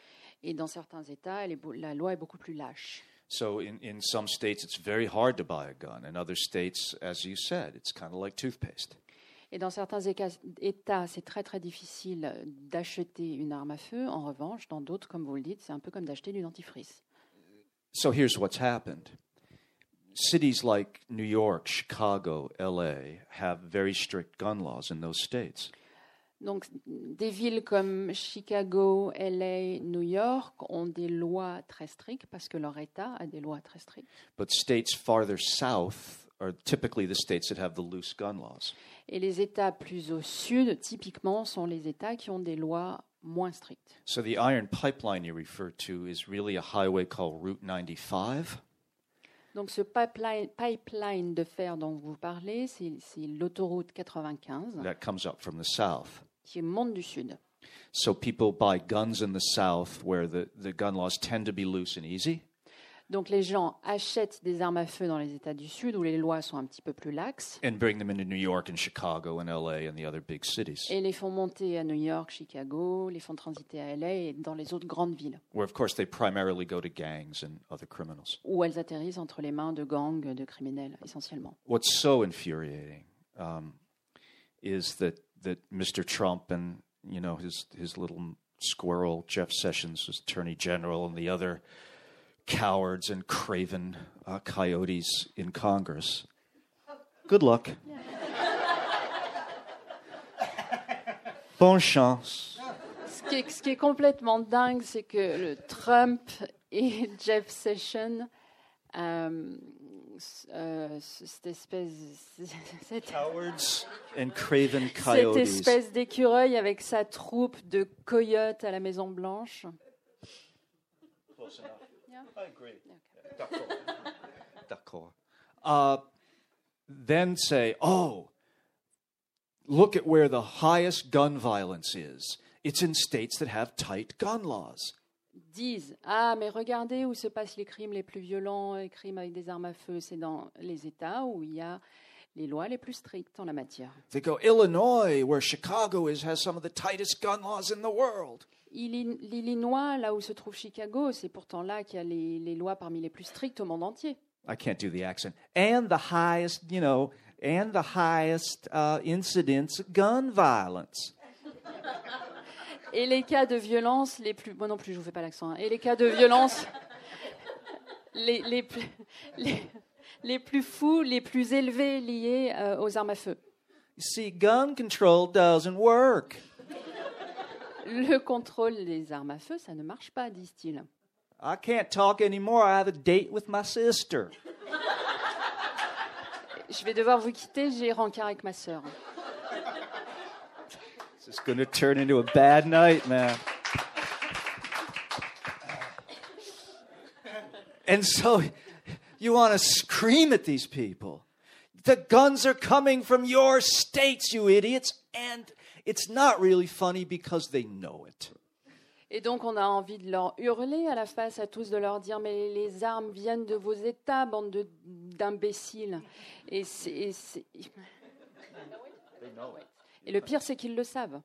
Et dans certains États, la loi est beaucoup plus lâche. So in, in some states, it's very hard to buy a gun. In other states, as you said, it's kind of like toothpaste. Et dans certains États, c'est très très difficile d'acheter une arme à feu. En revanche, dans d'autres, comme vous le dites, c'est un peu comme d'acheter du dentifrice. So here's what's happened. Cities like New York, Chicago, LA have very strict gun laws in those states. Donc, des villes comme Chicago, LA, New York ont des lois très strictes parce que leur État a des lois très strictes. But states farther south are typically the states that have the loose gun laws. Et les États plus au sud, typiquement, sont les États qui ont des lois moins strictes. So the iron pipeline you refer to is really a highway called Route 95. Donc, ce pipeline, pipeline de fer dont vous parlez, c'est l'autoroute 95 that comes up from the south. Qui monte du sud. So people buy guns in the south where the, the gun laws tend to be loose and easy. Donc, les gens achètent des armes à feu dans les États du sud où les lois sont un petit peu plus laxes and bring them into New York and Chicago and LA and the other big cities, et les font monter à New York, Chicago, les font transiter à LA et dans les autres grandes villes where of course they primarily go to gangs and other criminals. où elles atterrissent entre les mains de gangs de criminels essentiellement. What's so infuriating um, is that that Mr. Trump and you know his his little squirrel Jeff Sessions, as Attorney General, and the other cowards and craven uh, coyotes in Congress. Good luck. Bonne chance. Ce qui est, ce qui est complètement dingue, c'est que le Trump et Jeff Sessions, euh, euh, cette espèce, [LAUGHS] cette, Cowards [LAUGHS] and craven cette coyotes. espèce d'écureuil avec sa troupe de coyotes à la Maison Blanche. I agree. D'accord. [LAUGHS] Uh, then say, oh, look at where the highest gun violence is. It's in states that have tight gun laws. Disent Ah, mais regardez où se passent les crimes les plus violents, les crimes avec des armes à feu. C'est dans les États où il y a les lois les plus strictes en la matière. They go, Illinois, where Chicago is, has some of the tightest gun laws in the world. Illi- L'Illinois, là où se trouve Chicago, c'est pourtant là qu'il y a les, les lois parmi les plus strictes au monde entier. I can't do the accent. And the highest, you know, and the highest uh, incidence of gun violence. Et les cas de violence les plus. Moi non plus, je vous fais pas l'accent. hein. Et les cas de violence les, les, plus, les, les plus fous, les plus élevés liés euh, aux armes à feu. You see, gun control doesn't work. Le contrôle des armes à feu, ça ne marche pas, disent-ils. I can't talk anymore. I have a date with my sister. Je vais devoir vous quitter, j'ai rencard avec ma sœur. This is going to turn into a bad night, man. And so you want to scream at these people. The guns are coming from your states, you idiots. And it's not really funny because they know it. Et donc on a envie de leur hurler à la face à tous, de leur dire mais les armes viennent de vos États, bande d'imbéciles. Et, c'est- et c'est- et le pire c'est qu'ils le savent.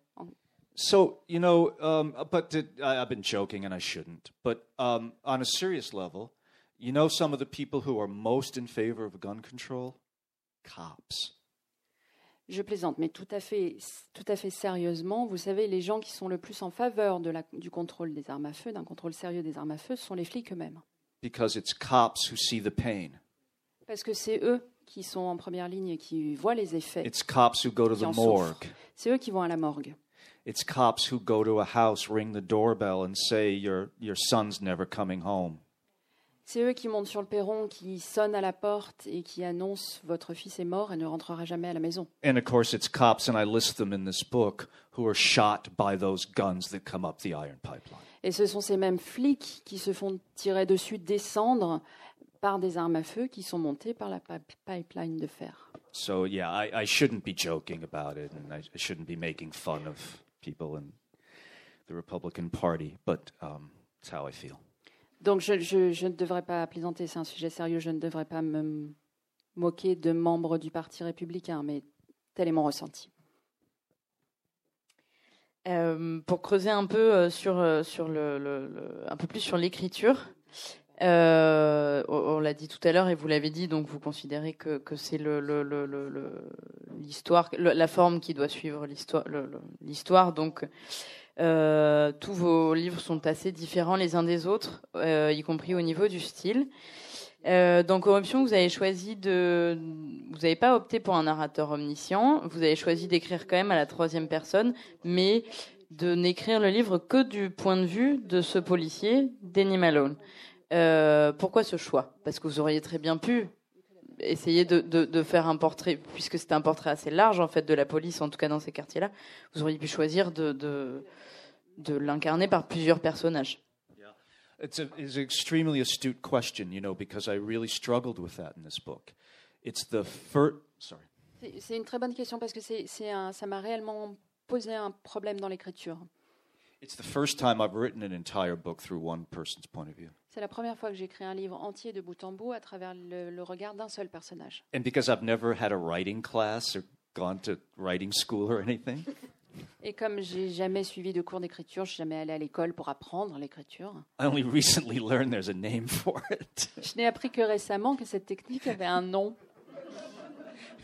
So, you know, um, but to, I, I've been joking and I shouldn't. But um, on a serious level, you know some of the people who are most in favor of gun control? Cops. Je plaisante, mais tout à fait, tout à fait sérieusement, vous savez, les gens qui sont le plus en faveur de la- du contrôle des armes à feu, d'un contrôle sérieux des armes à feu, ce sont les flics eux-mêmes. Because it's cops who see the pain. Parce que c'est eux qui sont en première ligne et qui voient les effets. It's cops who go to the morgue. C'est eux qui vont à la morgue. It's cops who go to a house, ring the doorbell, and say, Your, your son's never coming home. C'est eux qui montent sur le perron, qui sonnent à la porte et qui annoncent votre fils est mort et ne rentrera jamais à la maison. And of course, it's cops, and I list them in this book, who are shot by those guns that come up the iron pipeline. Et ce sont ces mêmes flics qui se font tirer dessus, descendre par des armes à feu qui sont montées par la pip- pipeline de fer. So, yeah, I, I shouldn't be joking about it, and I, I shouldn't be making fun of people in the Republican Party, but um, it's how I feel. Donc je, je- je ne devrais pas plaisanter, c'est un sujet sérieux, je ne devrais pas me moquer de membres du Parti républicain, mais tel est mon ressenti. Euh, pour creuser un peu euh, sur, euh, sur le, le- le- un peu plus sur l'écriture, euh, on, l'a dit tout à l'heure et vous l'avez dit, donc vous considérez que, c'est l'histoire, la forme qui doit suivre l'histoire. Donc euh, tous vos livres sont assez différents les uns des autres, euh, y compris au niveau du style. Dans Corruption, vous avez choisi de, vous n'avez pas opté pour un narrateur omniscient. Vous avez choisi d'écrire quand même à la troisième personne, mais de n'écrire le livre que du point de vue de ce policier, Danny Malone. Euh, pourquoi ce choix? Parce que vous auriez très bien pu essayer de, de- de faire un portrait, puisque c'était un portrait assez large en fait de la police, en tout cas dans ces quartiers-là. Vous auriez pu choisir de, de, de l'incarner par plusieurs personnages. It's, a, it's an extremely astute question, you know, because I really struggled with that in this book. It's the first. Sorry. C'est- C'est une très bonne question parce que c'est, c'est un- ça m'a réellement posé un problème dans l'écriture. It's the first time I've written an entire book through one person's point of view. C'est la première fois que j'écris un livre entier de bout en bout à travers le, le regard d'un seul personnage. And because I've never had a writing class or gone to writing school or anything, Et comme j'ai jamais suivi de cours d'écriture, je suis jamais allée à l'école pour apprendre l'écriture. I only recently learned there's a name for it. Je n'ai appris que récemment que cette technique avait un nom.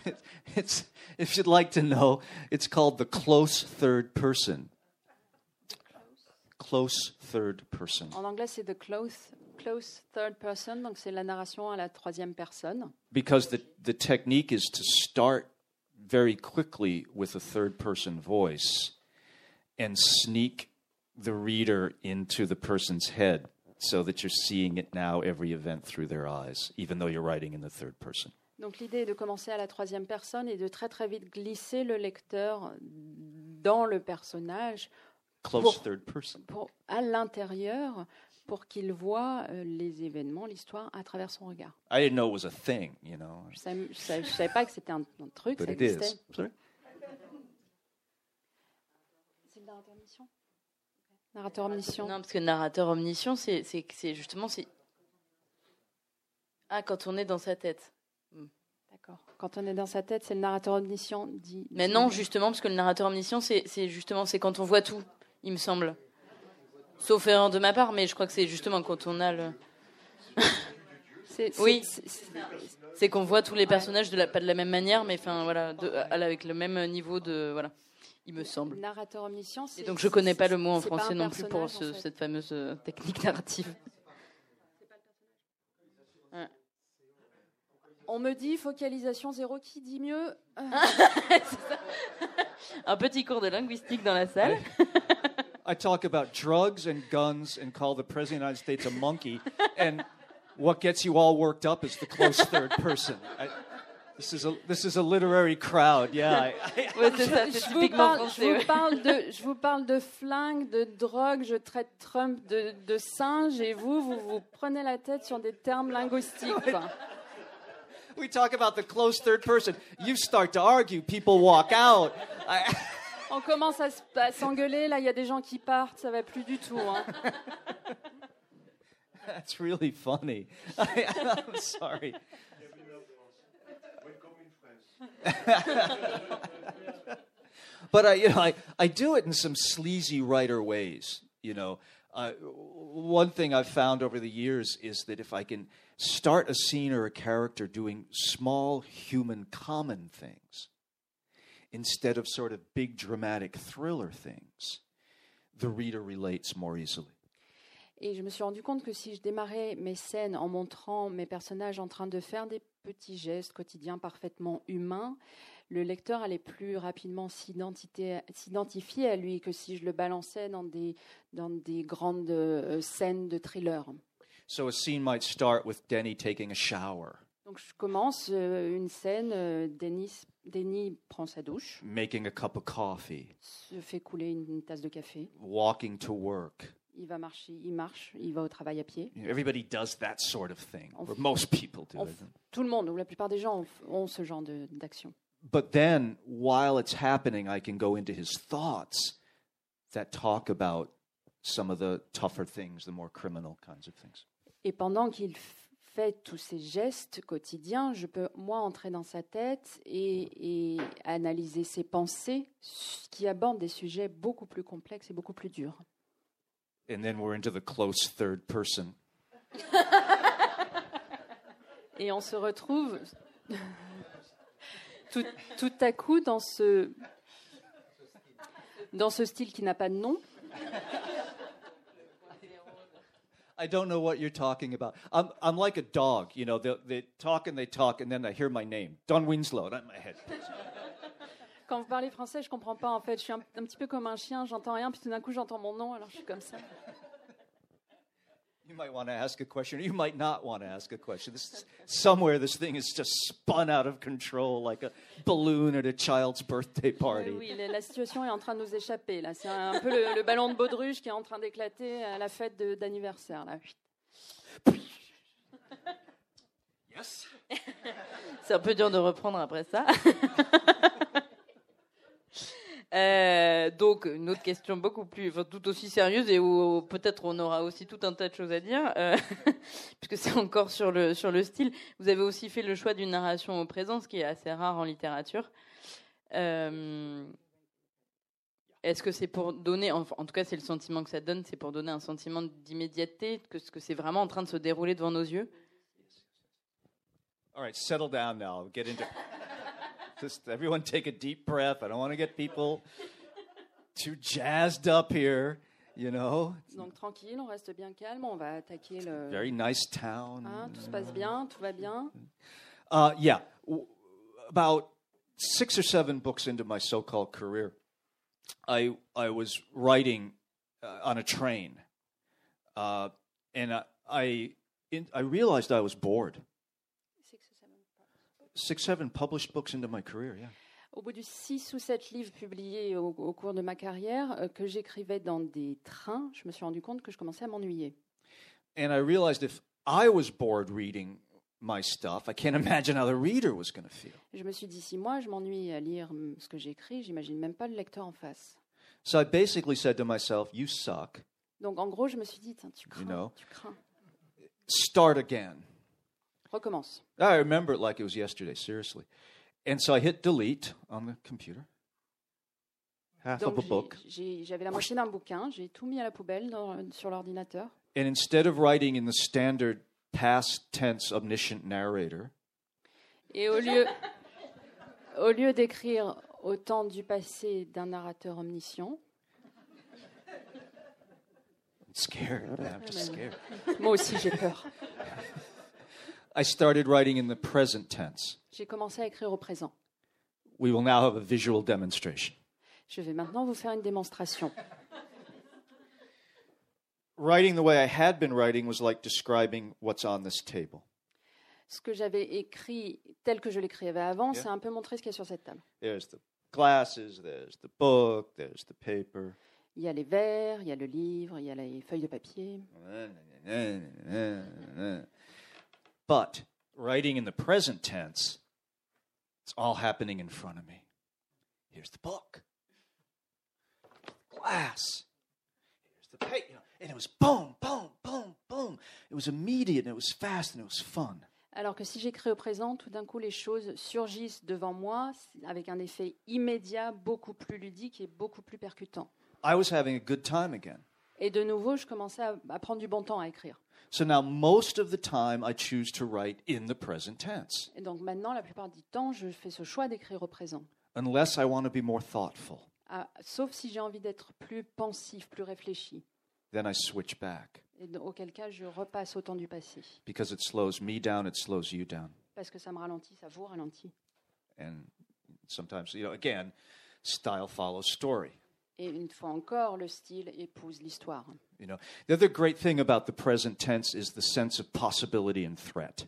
[LAUGHS] It's, if you'd like to know, it's called the close third person. Close third person. En anglais, c'est the close, close third person, donc c'est la narration à la troisième personne. Because the, the technique is to start very quickly with a third person voice and sneak the reader into the person's head so that you're seeing it now, every event through their eyes, even though you're writing in the third person. Donc l'idée est de commencer à la troisième personne et de très très vite glisser le lecteur dans le personnage, Close Pour- third person. pour, à l'intérieur, pour qu'il voit euh, les événements, l'histoire à travers son regard. I didn't know it was a thing, you know. Je ne savais, je savais- pas que c'était un, un truc, But ça it existait. C'est le narrateur omniscient Narrateur omniscient. Non, parce que narrateur omniscient, c'est, c'est, c'est justement c'est. Ah, quand on est dans sa tête. D'accord. Quand on est dans sa tête, c'est le narrateur omniscient dit. Mais non, justement, parce que le narrateur omniscient, c'est, c'est justement c'est quand on voit tout, il me semble. Sauf erreur de ma part, mais je crois que c'est justement quand on a le. [LAUGHS] C'est- Oui. c'est- qu'on voit tous les personnages de la, pas de la même manière, mais enfin voilà, de- avec le même niveau de voilà, il me semble. Narrateur omniscient. Et donc je connais pas le mot en français non plus pour personnage, ce- en fait. cette fameuse euh, technique narrative. On me dit focalisation zéro qui dit mieux? [LAUGHS] Euh, Un petit cours de linguistique dans la salle. I talk about drugs and guns and call the President of the United States a monkey. [LAUGHS] and what gets you all worked up is the close third person. I, this, is a, this is a literary crowd. Yeah. I, [LAUGHS] I, Ouais, c'est ça, c'est je, vous parle, je vous parle de, [LAUGHS] je vous parle de flingues, de drogue, je traite Trump de, de singe et vous, vous vous prenez la tête sur des termes linguistiques. we talk about the close third person. You start to argue, people walk out. I, On commence à à s'engueuler, là il y a des gens qui partent, ça va plus du tout. hein. [LAUGHS] That's really funny. [LAUGHS] I, am sorry. [LAUGHS] but I, you know, I, I do it in some sleazy writer ways. You know, uh, one thing I've found over the years is that if I can start a scene or a character doing small human common things instead of sort of big dramatic thriller things, the reader relates more easily. Et je me suis rendu compte que si je démarrais mes scènes en montrant mes personnages en train de faire des petits gestes quotidiens parfaitement humains, le lecteur allait plus rapidement s'identifier à lui que si je le balançais dans des, dans des grandes euh, scènes de thriller. So a scene might start with Denny taking a shower, Donc je commence euh, une scène, euh, Denis, Denis prend sa douche, making a cup of coffee, se fait couler une, une tasse de café, walking to work. il va marcher, il marche, il va au travail à pied. Everybody does that sort of thing, or most people do on it. f- Tout le monde, ou la plupart des gens, ont, ont ce genre de- d'action. But then, while it's happening, I can go into his thoughts that talk about some of the tougher things, the more criminal kinds of things. Et pendant qu'il fait tous ces gestes quotidiens, je peux, moi, entrer dans sa tête et, et analyser ses pensées qui abordent des sujets beaucoup plus complexes et beaucoup plus durs. And then we're into the close third person. Et on se retrouve [LAUGHS] tout, tout à coup dans ce, dans ce style qui n'a pas de nom. I don't know what you're talking about. I'm, I'm like a dog, you know, they, they talk and they talk, and then I hear my name, Don Winslow, and I'm my head. [LAUGHS] Quand vous parlez français, je comprends pas en fait. Je suis un, un petit peu comme un chien, j'entends rien, puis tout d'un coup j'entends mon nom, alors je suis comme ça. You might want to ask a question, or you might not want to ask a question. This, somewhere, this thing is just spun out of control like a balloon at a child's birthday party. Oui, la- la situation est en train de nous échapper là. C'est un peu le, le ballon de baudruche qui est en train d'éclater à la fête de- d'anniversaire là. Yes. [LAUGHS] C'est un peu dur de reprendre après ça. [LAUGHS] Euh, donc, une autre question beaucoup plus, enfin, tout aussi sérieuse et où peut-être on aura aussi tout un tas de choses à dire, euh, [LAUGHS] puisque c'est encore sur le, sur le style. Vous avez aussi fait le choix d'une narration au présent, ce qui est assez rare en littérature. Euh, Est-ce que c'est pour donner, en, en tout cas c'est le sentiment que ça donne, c'est pour donner un sentiment d'immédiateté, que, que c'est vraiment en train de se dérouler devant nos yeux? All right, settle down now. Get into. Just everyone take a deep breath. I don't want to get people too jazzed up here, you know. Donc tranquille, on reste bien calme, on va attaquer le. Very nice town. Hein, tout se passe bien, tout va bien. Uh, yeah, w- about six or seven books into my so-called career, I I was writing uh, on a train, uh, and I I, in, I realized I was bored. Six, seven published books into my career. Yeah. Au bout de six ou sept livres publiés au, au cours de ma carrière, euh, que j'écrivais dans des trains, je me suis rendu compte que je commençais à m'ennuyer. And I realized if I was bored reading my stuff, I can't [LAUGHS] imagine how the reader was going to feel. Je me suis dit, si moi je m'ennuie à lire hum, ce que j'écris, j'imagine même pas le lecteur en face. So I basically said to myself, You suck. Donc en gros, je me suis dit, Tiens, tu crains, know? tu crains. Start again. Recommence. I remember it like it was yesterday, seriously. And so I hit delete on the computer. Half Donc of a book. j'avais la moitié d'un bouquin, j'ai tout mis à la poubelle dans- sur l'ordinateur. And instead of writing in the standard past tense omniscient narrator, Et au lieu, au lieu d'écrire au temps du passé d'un narrateur omniscient, I'm scared. man, I'm just scared. moi aussi j'ai peur. I started writing in the present tense. J'ai commencé à écrire au présent. We will now have a visual demonstration. Je vais maintenant vous faire une démonstration. Writing the way I had been writing was like describing what's on this table. Ce que j'avais écrit tel que je l'écrivais avant, Yeah. c'est un peu montrer ce qu'il y a sur cette table. There's the glasses, there's the book, there's the paper. Il y a les verres, il y a le livre, il y a les feuilles de papier. But writing in the present tense, it's all happening in front of me. Here's the book. glass. Here's the pa- you know, and it was boom, boom, boom, boom. It was immediate and it was fast and it was fun. Alors que si j'écris au présent, tout d'un coup, les choses surgissent devant moi avec un effet immédiat, beaucoup plus ludique et beaucoup plus percutant. I was having a good time again. Et de nouveau, je commençais à, à prendre du bon temps à écrire. So now, most of the time, I choose to write in the present tense, Et donc maintenant, la plupart du temps, je fais ce choix d'écrire au présent. unless I want to be more thoughtful. Ah, sauf si j'ai envie d'être plus pensif, plus réfléchi. Then I switch back Et dans- auquel cas, je repasse au temps du passé. because it slows me down, it slows you down. Parce que ça me ralentit, ça vous ralentit. And sometimes, you know, again, style follows story. Et une fois encore, le style épouse l'histoire. You know, the other great thing about the present tense is the sense of possibility and threat.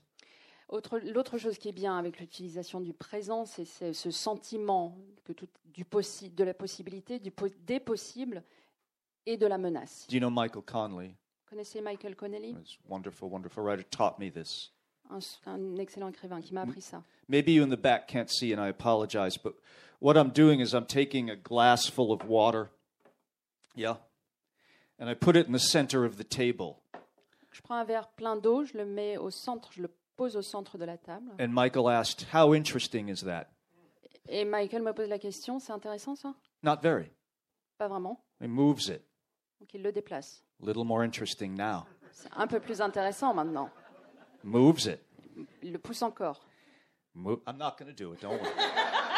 Autre- L'autre chose qui est bien avec l'utilisation du présent, c'est ce sentiment que tout, du possi- de la possibilité, du des possibles et de la menace. Do you know Michael? Vous connaissez Michael Connelly, This wonderful, wonderful writer taught me this. un, un excellent écrivain qui m'a appris ça. Maybe you in the back can't see, and I apologize, but what I'm doing is I'm taking a glass full of water, yeah, and I put it in the center of the table. Je prends un verre plein d'eau, je le mets au centre, je le pose au centre de la table. And Michael asked, How interesting is that? Et Michael me pose la question, c'est intéressant ça? Not very. Pas vraiment. He moves it. Donc il le déplace. A little more interesting now. C'est un peu plus intéressant maintenant. Moves it. Il le pousse encore. Mo- I'm not going to do it, don't worry. [LAUGHS]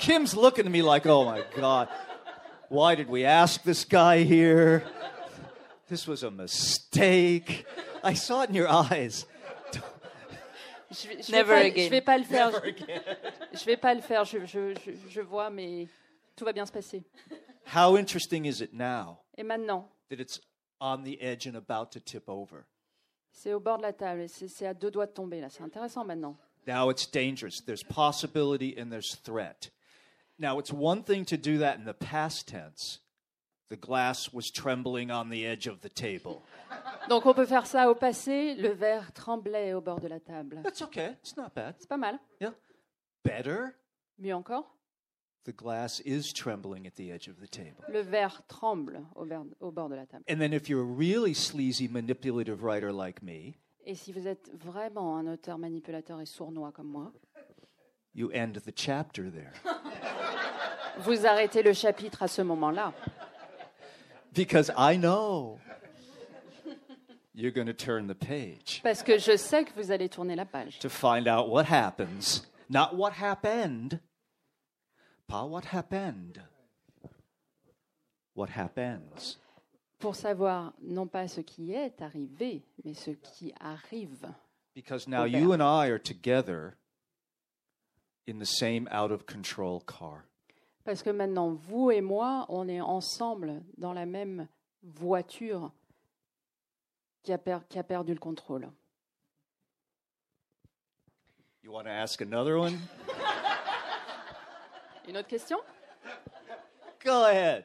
Kim's looking at me like, Oh my God, why did we ask this guy here? This was a mistake. I saw it in your eyes. Je vais, je vais Never pas, again. Je vais pas le faire. Je, je vais pas le faire. Je, je, je, je vois, mais tout va bien se passer. How interesting is it now Et maintenant, that it's on the edge and about to tip over? c'est au bord de la table. et C'est c'est à deux doigts de tomber là. C'est intéressant maintenant. Now it's dangerous. There's possibility and there's threat. Now it's one thing to do that in the past tense. The glass was trembling on the edge of the table. Donc on peut faire ça au passé. Le verre tremblait au bord de la table. That's okay. It's not bad. C'est pas mal. Yeah. Better, Mieux encore, the glass is trembling at the edge of the table. le verre tremble au, ver- au bord de la table. And then if you're a really sleazy, manipulative writer like me, Et si vous êtes vraiment un auteur manipulateur et sournois comme moi, you end the chapter there. [LAUGHS] vous arrêtez le chapitre à ce moment-là. Because I know you're going to turn the page. Parce que je sais que vous allez tourner la page. to find out what happens, not what happened. Pas what happened? What happens? Pour savoir non pas ce qui est arrivé, mais ce qui arrive. Because now you and I are together in the same out of control car. Parce que maintenant, vous et moi, on est ensemble dans la même voiture qui a, per- qui a perdu le contrôle. You want to ask another one? [LAUGHS] Une autre question? Go ahead.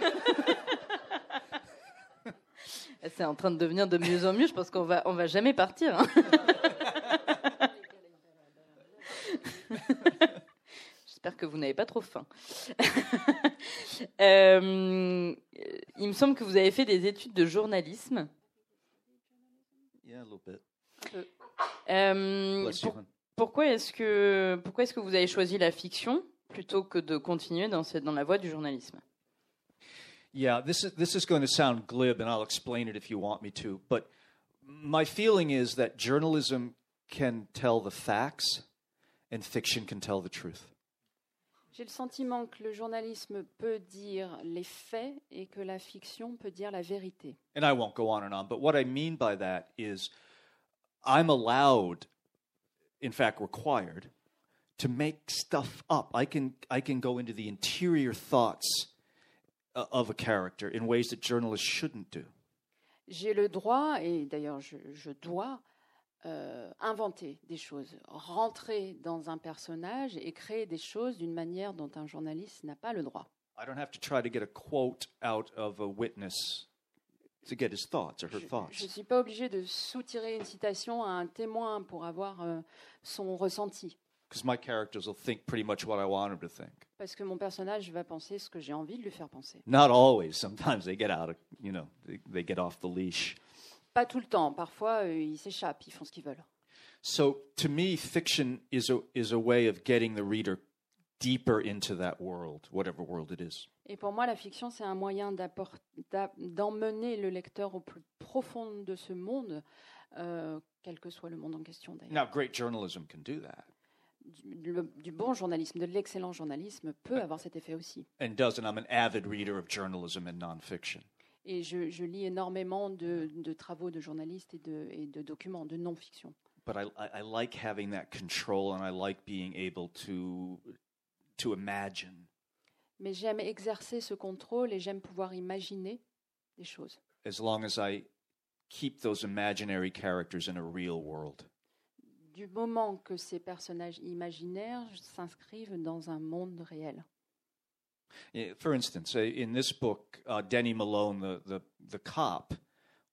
[LAUGHS] C'est en train de devenir de mieux en mieux. Je pense qu'on va, on va jamais partir. hein. [LAUGHS] J'espère que vous n'avez pas trop faim. [LAUGHS] Euh, il me semble que vous avez fait des études de journalisme. Yeah, a little bit. Euh, pour- pourquoi est-ce que pourquoi est-ce que vous avez choisi la fiction plutôt que de continuer dans cette dans la voie du journalisme? Yeah, this is this is going to sound glib, and I'll explain it if you want me to. But my feeling is that journalism can tell the facts, and fiction can tell the truth. J'ai le sentiment que le journalisme peut dire les faits et que la fiction peut dire la vérité. And I won't go on and on, but what I mean by that is I'm allowed, in fact required, to make stuff up. I can I can go into the interior thoughts uh, of a character in ways that journalists shouldn't do. J'ai le droit, et d'ailleurs je, je dois, euh, inventer des choses, rentrer dans un personnage et créer des choses d'une manière dont un journaliste n'a pas le droit. I don't have to try to get a quote out of a witness to get his thoughts or her Je thoughts. ne suis pas obligée de soutirer une citation à un témoin pour avoir euh, son ressenti. because my characters will think pretty much what I want them to think. Parce que mon personnage va penser ce que j'ai envie de lui faire penser. Not always. Sometimes they get out of, you know, they, they get off the leash. Pas tout le temps. Parfois, euh, ils s'échappent, ils font ce qu'ils veulent. So to me, fiction is a, is a way of getting the reader deeper into that world, whatever world it is. Et pour moi, la fiction, c'est un moyen d'emmener le lecteur au plus profond de ce monde, euh, quel que soit le monde en question d'ailleurs. Now, great journalism can do that Du, le- du bon journalisme, de l'excellent journalisme peut avoir cet effet aussi. and does, and I'm an avid reader of journalism and nonfiction. Et je, je lis énormément de, de travaux de journalistes et de, et de documents de non-fiction. But I, I, I like having that control, and I like being able to to imagine Mais j'aime exercer ce contrôle et j'aime pouvoir imaginer des choses. as long as I keep those imaginary characters in a real world. Du moment que ces personnages imaginaires s'inscrivent dans un monde réel. Yeah, For instance, uh, in this book, uh, Denny Malone, the, the, the cop,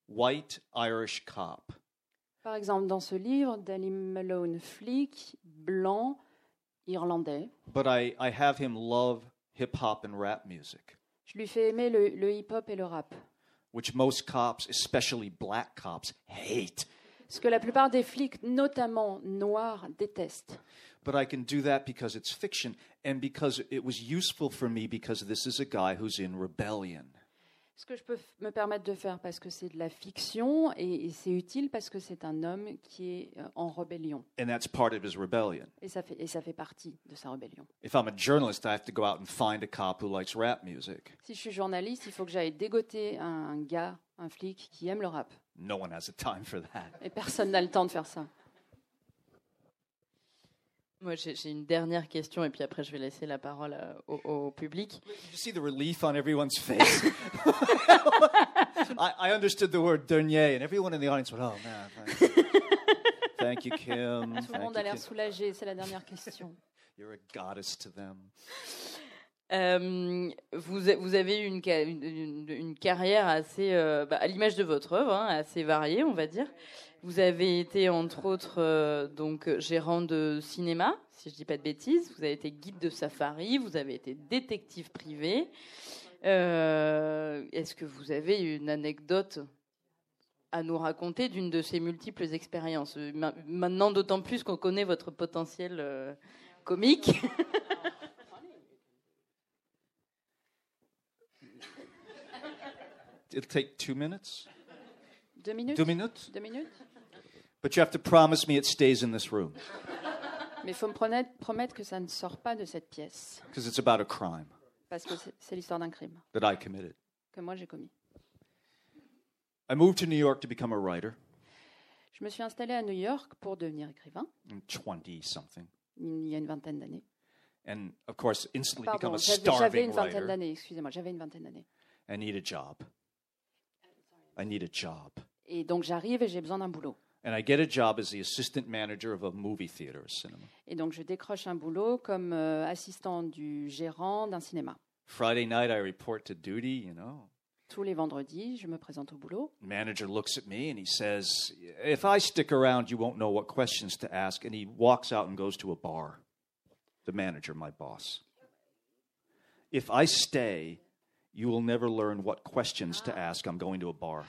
white Irish cop, Par exemple, dans ce livre, Danny Malone, flic, blanc, irlandais, but I, I have him love hip hop and rap music, je lui fais aimer le, le hip-hop et le rap. which most cops, especially black cops, hate. Ce que la plupart des flics, notamment noirs, détestent. But I can do that because it's fiction and because it was useful for me because this is a guy who's in rebellion. Ce que je peux me permettre de faire parce que c'est de la fiction et, et c'est utile parce que c'est un homme qui est euh, en rébellion. And that's part of his rebellion. Et ça, fait, et ça fait partie de sa rébellion. If I'm a journalist, I have to go out and find a cop who likes rap music. Si je suis journaliste, il faut que j'aille dégoter un, un gars, un flic qui aime le rap. No one has the time for that. Et personne n'a le temps de faire ça. Moi, j'ai une dernière question et puis après, je vais laisser la parole euh, au, au public. You see the relief on everyone's face? [LAUGHS] [LAUGHS] I, I understood the word dernier, and everyone in the audience went, "Oh man, thank, [LAUGHS] thank you, Kim. Tout le Thank monde you, a l'air Kim. soulagé, c'est la dernière question. You're a goddess to them." Euh, vous, a- vous avez eu une, ca- une, une- une carrière assez, euh, bah, à l'image de votre œuvre, hein, assez variée, on va dire. Vous avez été entre autres euh, donc gérant de cinéma, si je dis pas de bêtises. Vous avez été guide de safari, vous avez été détective privé. Euh, Est-ce que vous avez une anecdote à nous raconter d'une de ces multiples expériences? Euh, ma- Maintenant, d'autant plus qu'on connaît votre potentiel euh, comique. It'll take two minutes. Deux minutes? Two minutes? Deux minutes? But you have to promise me it stays in this room Mais il faut me promettre, promettre que ça ne sort pas de cette pièce. because it's about a crime Parce que c'est- c'est l'histoire d'un crime that I committed. que moi j'ai commis. I moved to New York to become a writer Je me suis installée à New York pour devenir écrivain, in 20 something. il y a une vingtaine d'années. And of course, instantly become Pardon, a j'avais j'avais starving une vingtaine writer. d'années, excusez-moi, j'avais une vingtaine d'années. I need a job. I need a job. Et donc j'arrive et j'ai besoin d'un boulot. And I get a job as the assistant manager of a movie theater, a cinema. Et donc je décroche un boulot comme euh, assistant du gérant d'un cinéma. Friday night, I report to duty, you know. Tous les vendredis, je me présente au boulot. Manager looks at me and he says, If I stick around, you won't know what questions to ask. And he walks out and goes to a bar. The manager, my boss. If I stay, you will never learn what questions to ah. ask. I'm going to a bar.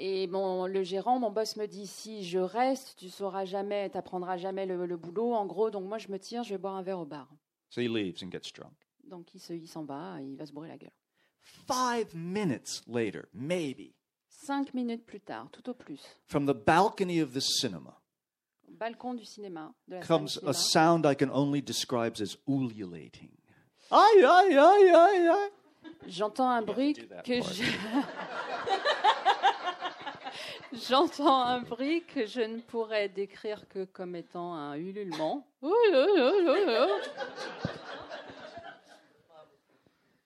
Et mon, le gérant, mon boss me dit si je reste, tu sauras jamais, t'apprendras jamais le, le boulot. En gros, donc moi je me tire, je vais boire un verre au bar. So he leaves and gets drunk. Donc il se- il s'en va, et il va se brûler la gueule. Five minutes later, maybe, Cinq minutes plus tard, tout au plus, from the balcony of the cinema au balcon du cinéma, de la salle comes du a cinéma, sound I can only describe as ululating. Aye, aye, aye, aye, aye. j'entends un bruit que je... [LAUGHS] J'entends un bruit que je ne pourrais décrire que comme étant un ululement.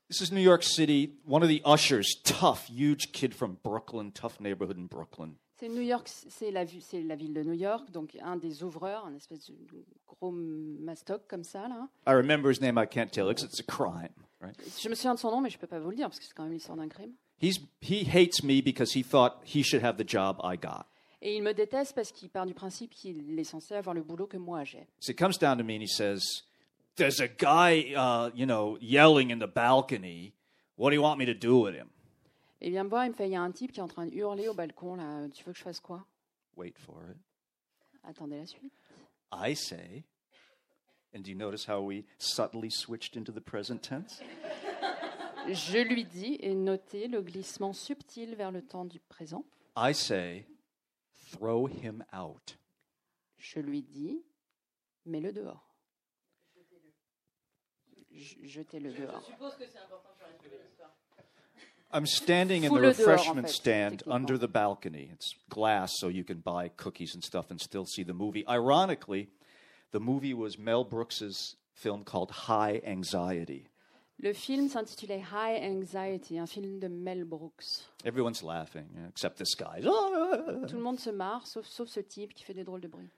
This is New York City. One of the ushers, tough, huge kid from Brooklyn, tough neighborhood in Brooklyn. C'est New York, c'est la, la ville de New York, donc un des ouvreurs, un espèce de gros mastoc comme ça là. I remember his name. I can't tell because it's a crime, right? Je me souviens de son nom, mais je peux pas vous le dire parce que c'est quand même l'histoire d'un crime. He's he hates me because he thought he should have the job I got. Et il me déteste parce qu'il part du principe qu'il est censé avoir le boulot que moi j'ai. So he comes down to me and he says, There's a guy, uh, you know, yelling in the balcony. What do you want me to do with him? Et il vient me voir, il me fait, il y a un type qui est en train de hurler au balcon, là, tu veux que je fasse quoi Wait for it. Attendez la suite. I say, and do you notice how we subtly switched into the present tense? Je lui dis, et notez le glissement subtil vers le temps du présent, I say, throw him out. je lui dis, mets-le dehors. Je- Jetez-le dehors. I'm standing in the Fous-le dehors, en refreshment fait, stand under the balcony. It's glass, so you can buy cookies and stuff and still see the movie. Ironically, the movie was Mel Brooks's film called High Anxiety. Le film s'intitulait High Anxiety, un film de Mel Brooks. Everyone's laughing, except this guy. Ah! Tout le monde se marre, sauf, sauf ce type qui fait des drôles de bruit.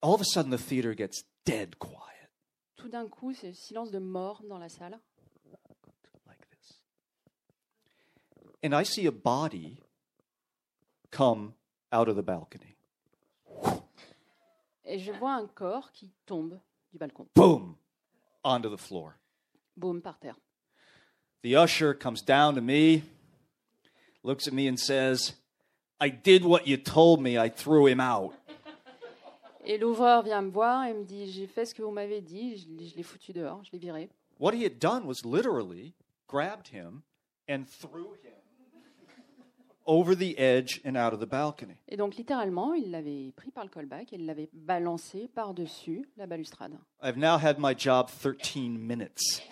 All of a sudden, the theater gets dead quiet, Tout d'un coup, c'est le silence de mort dans la salle. like this. And I see a body come out of the balcony. Et je vois un corps qui tombe du balcon. Boom! Onto the floor. Boum, par terre. The usher comes down to me, looks at me, and says, I did what you told me. I threw him out. [LAUGHS] Et l'ouvreur vient me voir et me dit J'ai fait ce que vous m'avez dit, je, l'ai- je l'ai foutu dehors, je l'ai viré. What he had done was literally grabbed him and threw him over the edge and out of the balcony. Et donc, littéralement, il l'avait pris par le callback et il l'avait balancé par-dessus la balustrade. I've now had my job 13 minutes,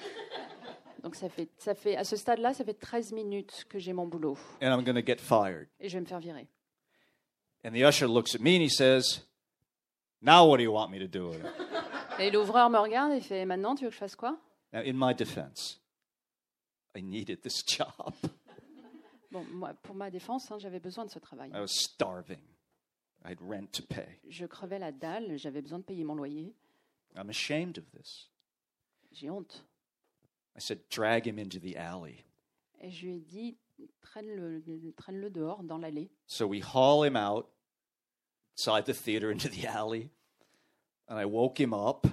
Donc, ça fait, ça fait, à ce stade-là, ça fait 13 minutes que j'ai mon boulot and I'm going to get fired. et je vais me faire virer. And the usher looks at me and he says, Now what do you want me to do with it? Et l'ouvreur me regarde et fait Maintenant, tu veux que je fasse quoi? Now, in my defense, I needed this [LAUGHS] job. Bon, moi, pour ma défense, hein, j'avais besoin de ce travail. I was starving. I had rent to pay. Je crevais la dalle, j'avais besoin de payer mon loyer. I'm ashamed of this. J'ai honte. I said, drag him into the alley. Et je lui ai dit Traîne-le dehors, dans l'allée. So we haul him out outside the theater into the alley. And I woke him up.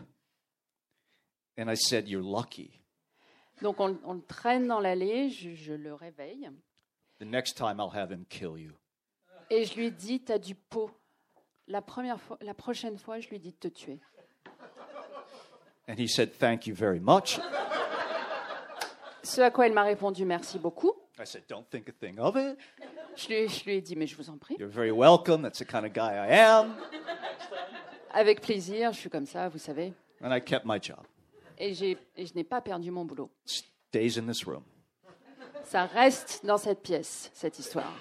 And I said, You're lucky. Donc, on, on le traîne dans l'allée, je, je le réveille. The next time I'll have him kill you. Et je lui ai dit, t'as du pot. La, première fois, la prochaine fois, je lui ai dit de te tuer. And he said, Thank you very much. Ce à quoi il m'a répondu, merci beaucoup. I said, Don't think a thing of it. Je lui, je lui ai dit, mais je vous en prie. You're very welcome. That's the kind of guy I am. Avec plaisir, je suis comme ça, vous savez. And I kept my job. Et, et je n'ai pas perdu mon boulot. Stays in this room. Ça reste dans cette pièce, cette histoire.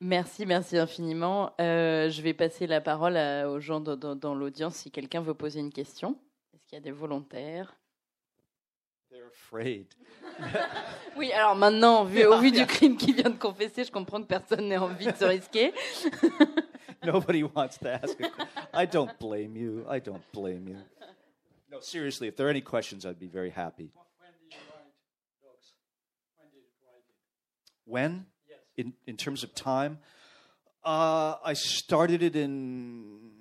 Merci, merci infiniment. Euh, je vais passer la parole à- aux gens dans, dans- dans l'audience si quelqu'un veut poser une question. Est-ce qu'il y a des volontaires? They're afraid. [LAUGHS] Oui, alors maintenant, vu, au vu du crime qu'il vient de confesser, je comprends que personne n'ait envie de se risquer. [LAUGHS] Nobody wants to ask a question. I don't blame you. I don't blame you. No, seriously, if there are any questions, I'd be very happy. When? In, in terms of time? Uh, I started it in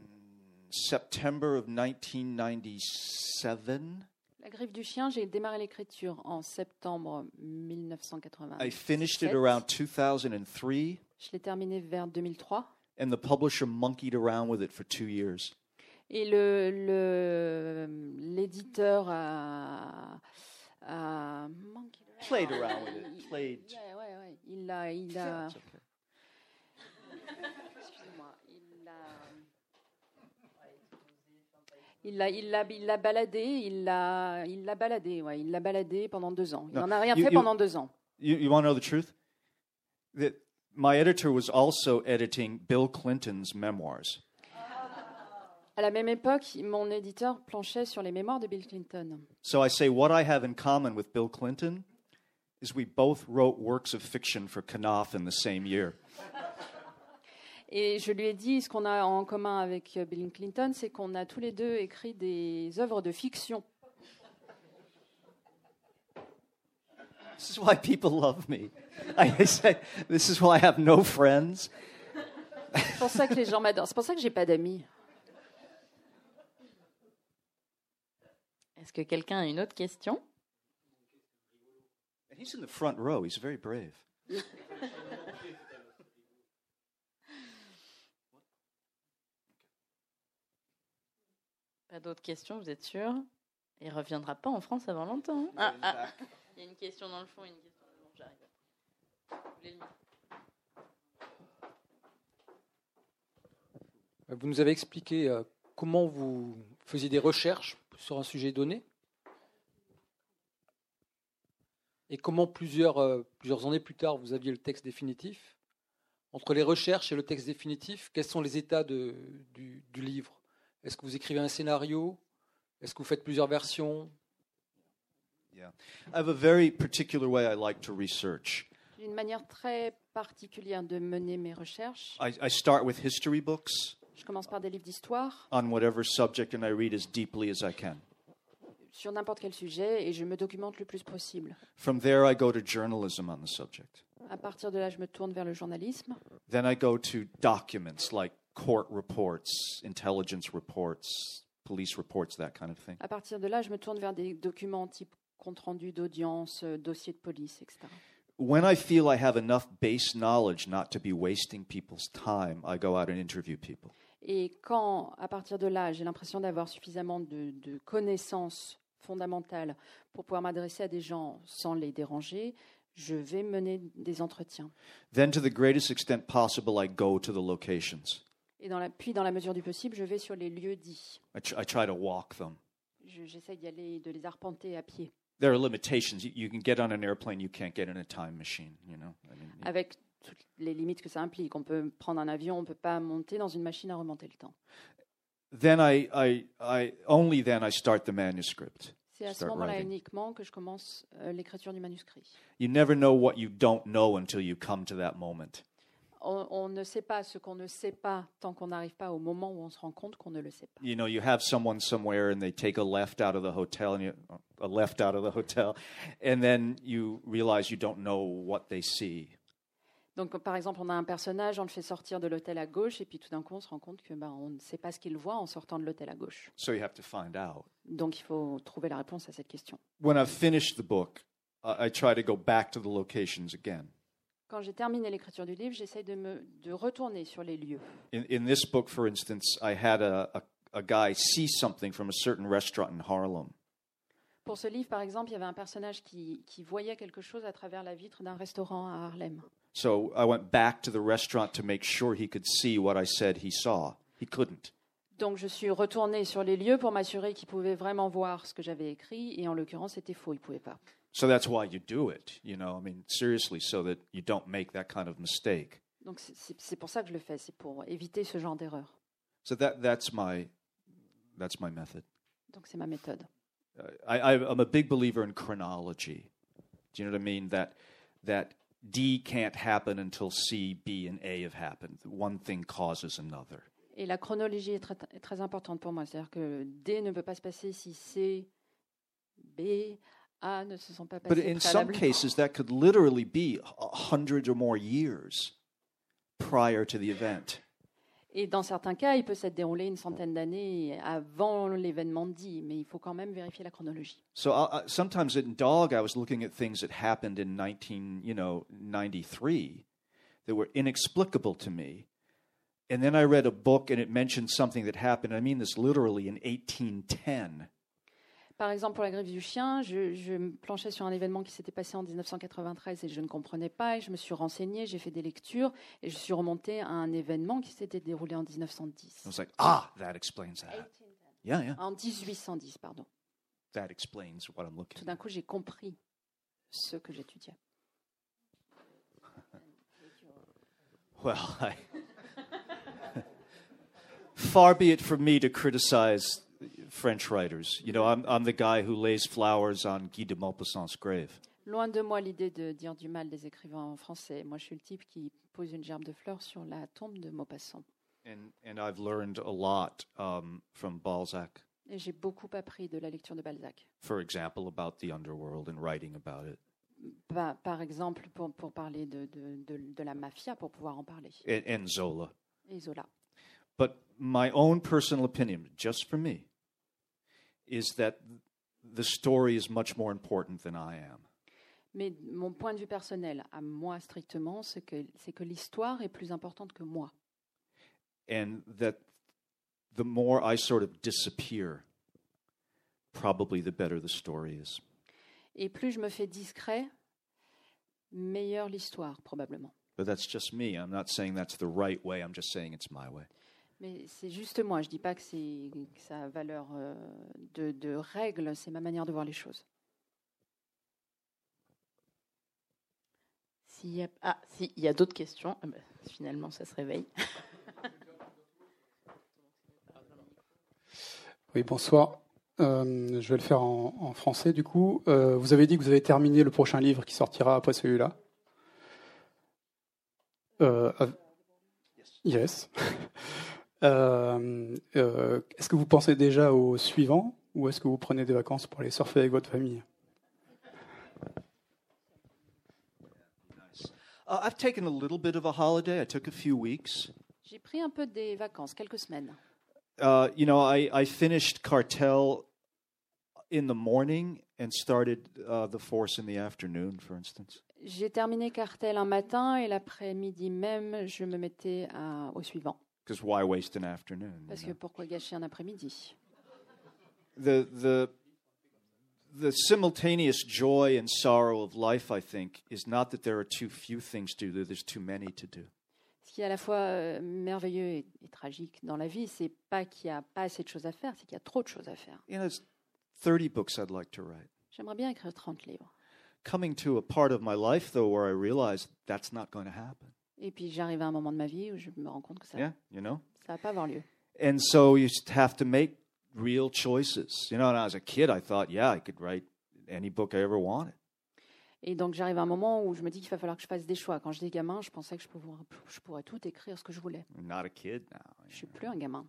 September of 1997. La griffe du chien, j'ai démarré l'écriture en septembre 1980. I finished it around 2003, Je l'ai terminé vers 2003. and the publisher monkeyed around with it for two years. Et le- l'éditeur a, a Played around with it. Played. Ouais, ouais, ouais. Il a, il a, il a, il l'a, il l'a, il l'a baladé, il l'a, il l'a baladé, ouais, il l'a baladé pendant deux ans. Il n'en a rien you- fait you- pendant deux ans. You, you want to know the truth? That my editor was also editing Bill Clinton's memoirs. À la même époque, mon éditeur planchait sur les mémoires de Bill Clinton. So I say what I have in common with Bill Clinton is we both wrote works of fiction for Knopf in the same year. Et je lui ai dit, ce qu'on a en commun avec euh, Bill Clinton, c'est qu'on a tous les deux écrit des œuvres de fiction. This is why people love me. I say, this is why I have no friends. C'est pour ça que les gens m'adorent. C'est pour ça que j'ai pas d'amis. Est-ce que quelqu'un a une autre question? He's in the front row. He's very brave. Pas d'autres questions, vous êtes sûr? Il reviendra pas en France avant longtemps. hein? Ah, ah. Il y a une question dans le fond, une question devant. J'arrive. Vous nous avez expliqué euh, comment vous faisiez des recherches sur un sujet donné et comment plusieurs, euh, plusieurs années plus tard vous aviez le texte définitif? Entre les recherches et le texte définitif, quels sont les états de- du, du livre? Est-ce que vous écrivez un scénario? Est-ce que vous faites plusieurs versions? Yeah. I have a very particular way I like to research. J'ai une manière très particulière de mener mes recherches. I, I start with history books Je commence par des livres d'histoire on whatever subject and I read as deeply as I can. Sur n'importe quel sujet et je me documente le plus possible. From there, I go to journalism on the subject. À partir de là, je me tourne vers le journalisme. Then I go to documents like court reports, intelligence reports, police reports, that kind of thing. À partir de là, je me tourne vers des documents type compte rendu d'audience, euh, dossier de police, etc. When I feel I have enough base knowledge not to be wasting people's time, I go out and interview people. Et quand, à partir de là, j'ai l'impression d'avoir suffisamment de, de connaissances fondamentales pour pouvoir m'adresser à des gens sans les déranger, je vais mener des entretiens. Then, to the greatest extent possible, I go to the locations. Et dans la, puis, dans la mesure du possible, je vais sur les lieux dits. I, tr- I try to walk them. Je- J'essaie d'y aller, de les arpenter à pied, There are limitations. You, you can get on an airplane, you can't get in a time machine. You know, I mean, avec toutes les limites que ça implique. On peut prendre un avion, on ne peut pas monter dans une machine à remonter le temps. then I, I, I only then I start the manuscript. C'est à ce moment-là uniquement que je commence euh, l'écriture du manuscrit. You never know what you don't know until you come to that moment. On, on ne sait pas ce qu'on ne sait pas tant qu'on n'arrive pas au moment où on se rend compte qu'on ne le sait pas. You know, you have someone somewhere and they take a left out of the hotel and you, a left out of the hotel, and then you realize you don't know what they see. Donc, par exemple, on a un personnage, on le fait sortir de l'hôtel à gauche, et puis tout d'un coup, on se rend compte que ben, on ne sait pas ce qu'il voit en sortant de l'hôtel à gauche. So you have to find out. Donc, il faut trouver la réponse à cette question. When I've finished the book, I I try to go back to the locations again. Quand j'ai terminé l'écriture du livre, j'essaye de, me, de retourner sur les lieux. In, in this book, for instance, I had a, a, a guy see something from a certain restaurant in Harlem. Pour ce livre, par exemple, il y avait un personnage qui, qui voyait quelque chose à travers la vitre d'un restaurant à Harlem. So I went back to the restaurant to make sure he could see what I said he saw. He couldn't. Donc je suis retournée sur les lieux pour m'assurer qu'il pouvait vraiment voir ce que j'avais écrit, et en l'occurrence, c'était faux, il ne pouvait pas. So that's why you do it, you know, I mean, seriously, so that you don't make that kind of mistake. Donc c'est- pour ça que je le fais, c'est pour éviter ce genre d'erreur. So that, that's, my, that's my method. Donc c'est ma méthode. Uh, I, I'm a big believer in chronology. Do you know what I mean? That, that D can't happen until C, B, and A have happened. One thing causes another. Et la chronologie est très, très importante pour moi. C'est-à-dire que D ne peut pas se passer si C, B, A ne se sont pas But in some cases, that could literally be a hundred or more years prior to the event. Et dans certains cas, il peut s'être déroulé une centaine d'années avant l'événement dit, mais il faut quand même vérifier la chronologie. So I, I, sometimes in Dog, I was looking at things that happened in 19, you know, 93 that were inexplicable to me. And then I read a book and it mentioned something that happened. I mean this literally in 1810. Par exemple, pour la grève du chien, je, je me planchais sur un événement qui s'était passé en 1993 et je ne comprenais pas. Et je me suis renseignée, j'ai fait des lectures et je suis remontée à un événement qui s'était déroulé en 1910. I was like, ah, that explains that. Yeah, yeah, En 1810, pardon. that explains what I'm Tout looking d'un at. coup, j'ai compris ce que j'étudiais. [LAUGHS] Well, I, [LAUGHS] far be it from me to criticize French writers. You know, I'm, I'm the guy who lays flowers on Guy de Maupassant's grave. Loin de moi l'idée de dire du mal des écrivains français. Moi, je suis le type qui pose une gerbe de fleurs sur la tombe de Maupassant. And, and I've learned a lot um, from Balzac, Et j'ai beaucoup appris de la lecture de Balzac. for example, about the underworld and writing about it. Par, par exemple, pour, pour parler de, de, de, de la mafia, pour pouvoir en parler. and, and Zola. Et Zola. But my own personal opinion, just for me, is that the story is much more important than I am. Mais mon point de vue personnel, à moi strictement, c'est que, c'est que l'histoire est plus importante que moi. And that the more I sort of disappear, probably the better the story is. Et plus je me fais discret, meilleure l'histoire, probablement. But that's just me. I'm not saying that's the right way, I'm just saying it's my way. Mais c'est juste moi, je ne dis pas que, ça a valeur euh, de, de règle, c'est ma manière de voir les choses. S'il y a, ah, s'il y a d'autres questions, ah ben, finalement ça se réveille. [LAUGHS] Oui, bonsoir. Euh, je vais le faire en, en français du coup. Euh, vous avez dit que vous avez terminé le prochain livre qui sortira après celui-là. Euh, av- yes. [LAUGHS] Euh, euh, est-ce que vous pensez déjà au suivant ou est-ce que vous prenez des vacances pour aller surfer avec votre famille? Uh, I've taken a little bit of a holiday. I took a few weeks. J'ai pris un peu des vacances, quelques semaines. Uh, you know, I, I finished Cartel in the morning and started uh, The Force in the afternoon, for instance. J'ai terminé Cartel un matin et l'après-midi même, je me mettais à- au suivant. Because why waste an afternoon? Parce que pourquoi gâcher un après-midi? The the the simultaneous joy and sorrow of life, I think, is not that there are too few things to do. There's too many to do. Ce qui est à la fois euh, merveilleux et, et tragique dans la vie, c'est pas qu'il n'y a pas assez de choses à faire, c'est qu'il y a trop de choses à faire. You know, there's 30 books I'd like to write. J'aimerais bien écrire 30 livres. Coming to a part of my life, though, where I realize that's not going to happen. Et puis j'arrive à un moment de ma vie où je me rends compte que ça Yeah, you know? ça va pas avoir lieu. And so you just have to make real choices. You know, and as a kid, I thought, yeah, I could write any book I ever wanted. Et donc j'arrive à un moment où je me dis qu'il va falloir que je fasse des choix. Quand j'étais gamin, je pensais que je pourrais, je pourrais tout écrire ce que je voulais. I'm not a kid now. Je suis plus un gamin.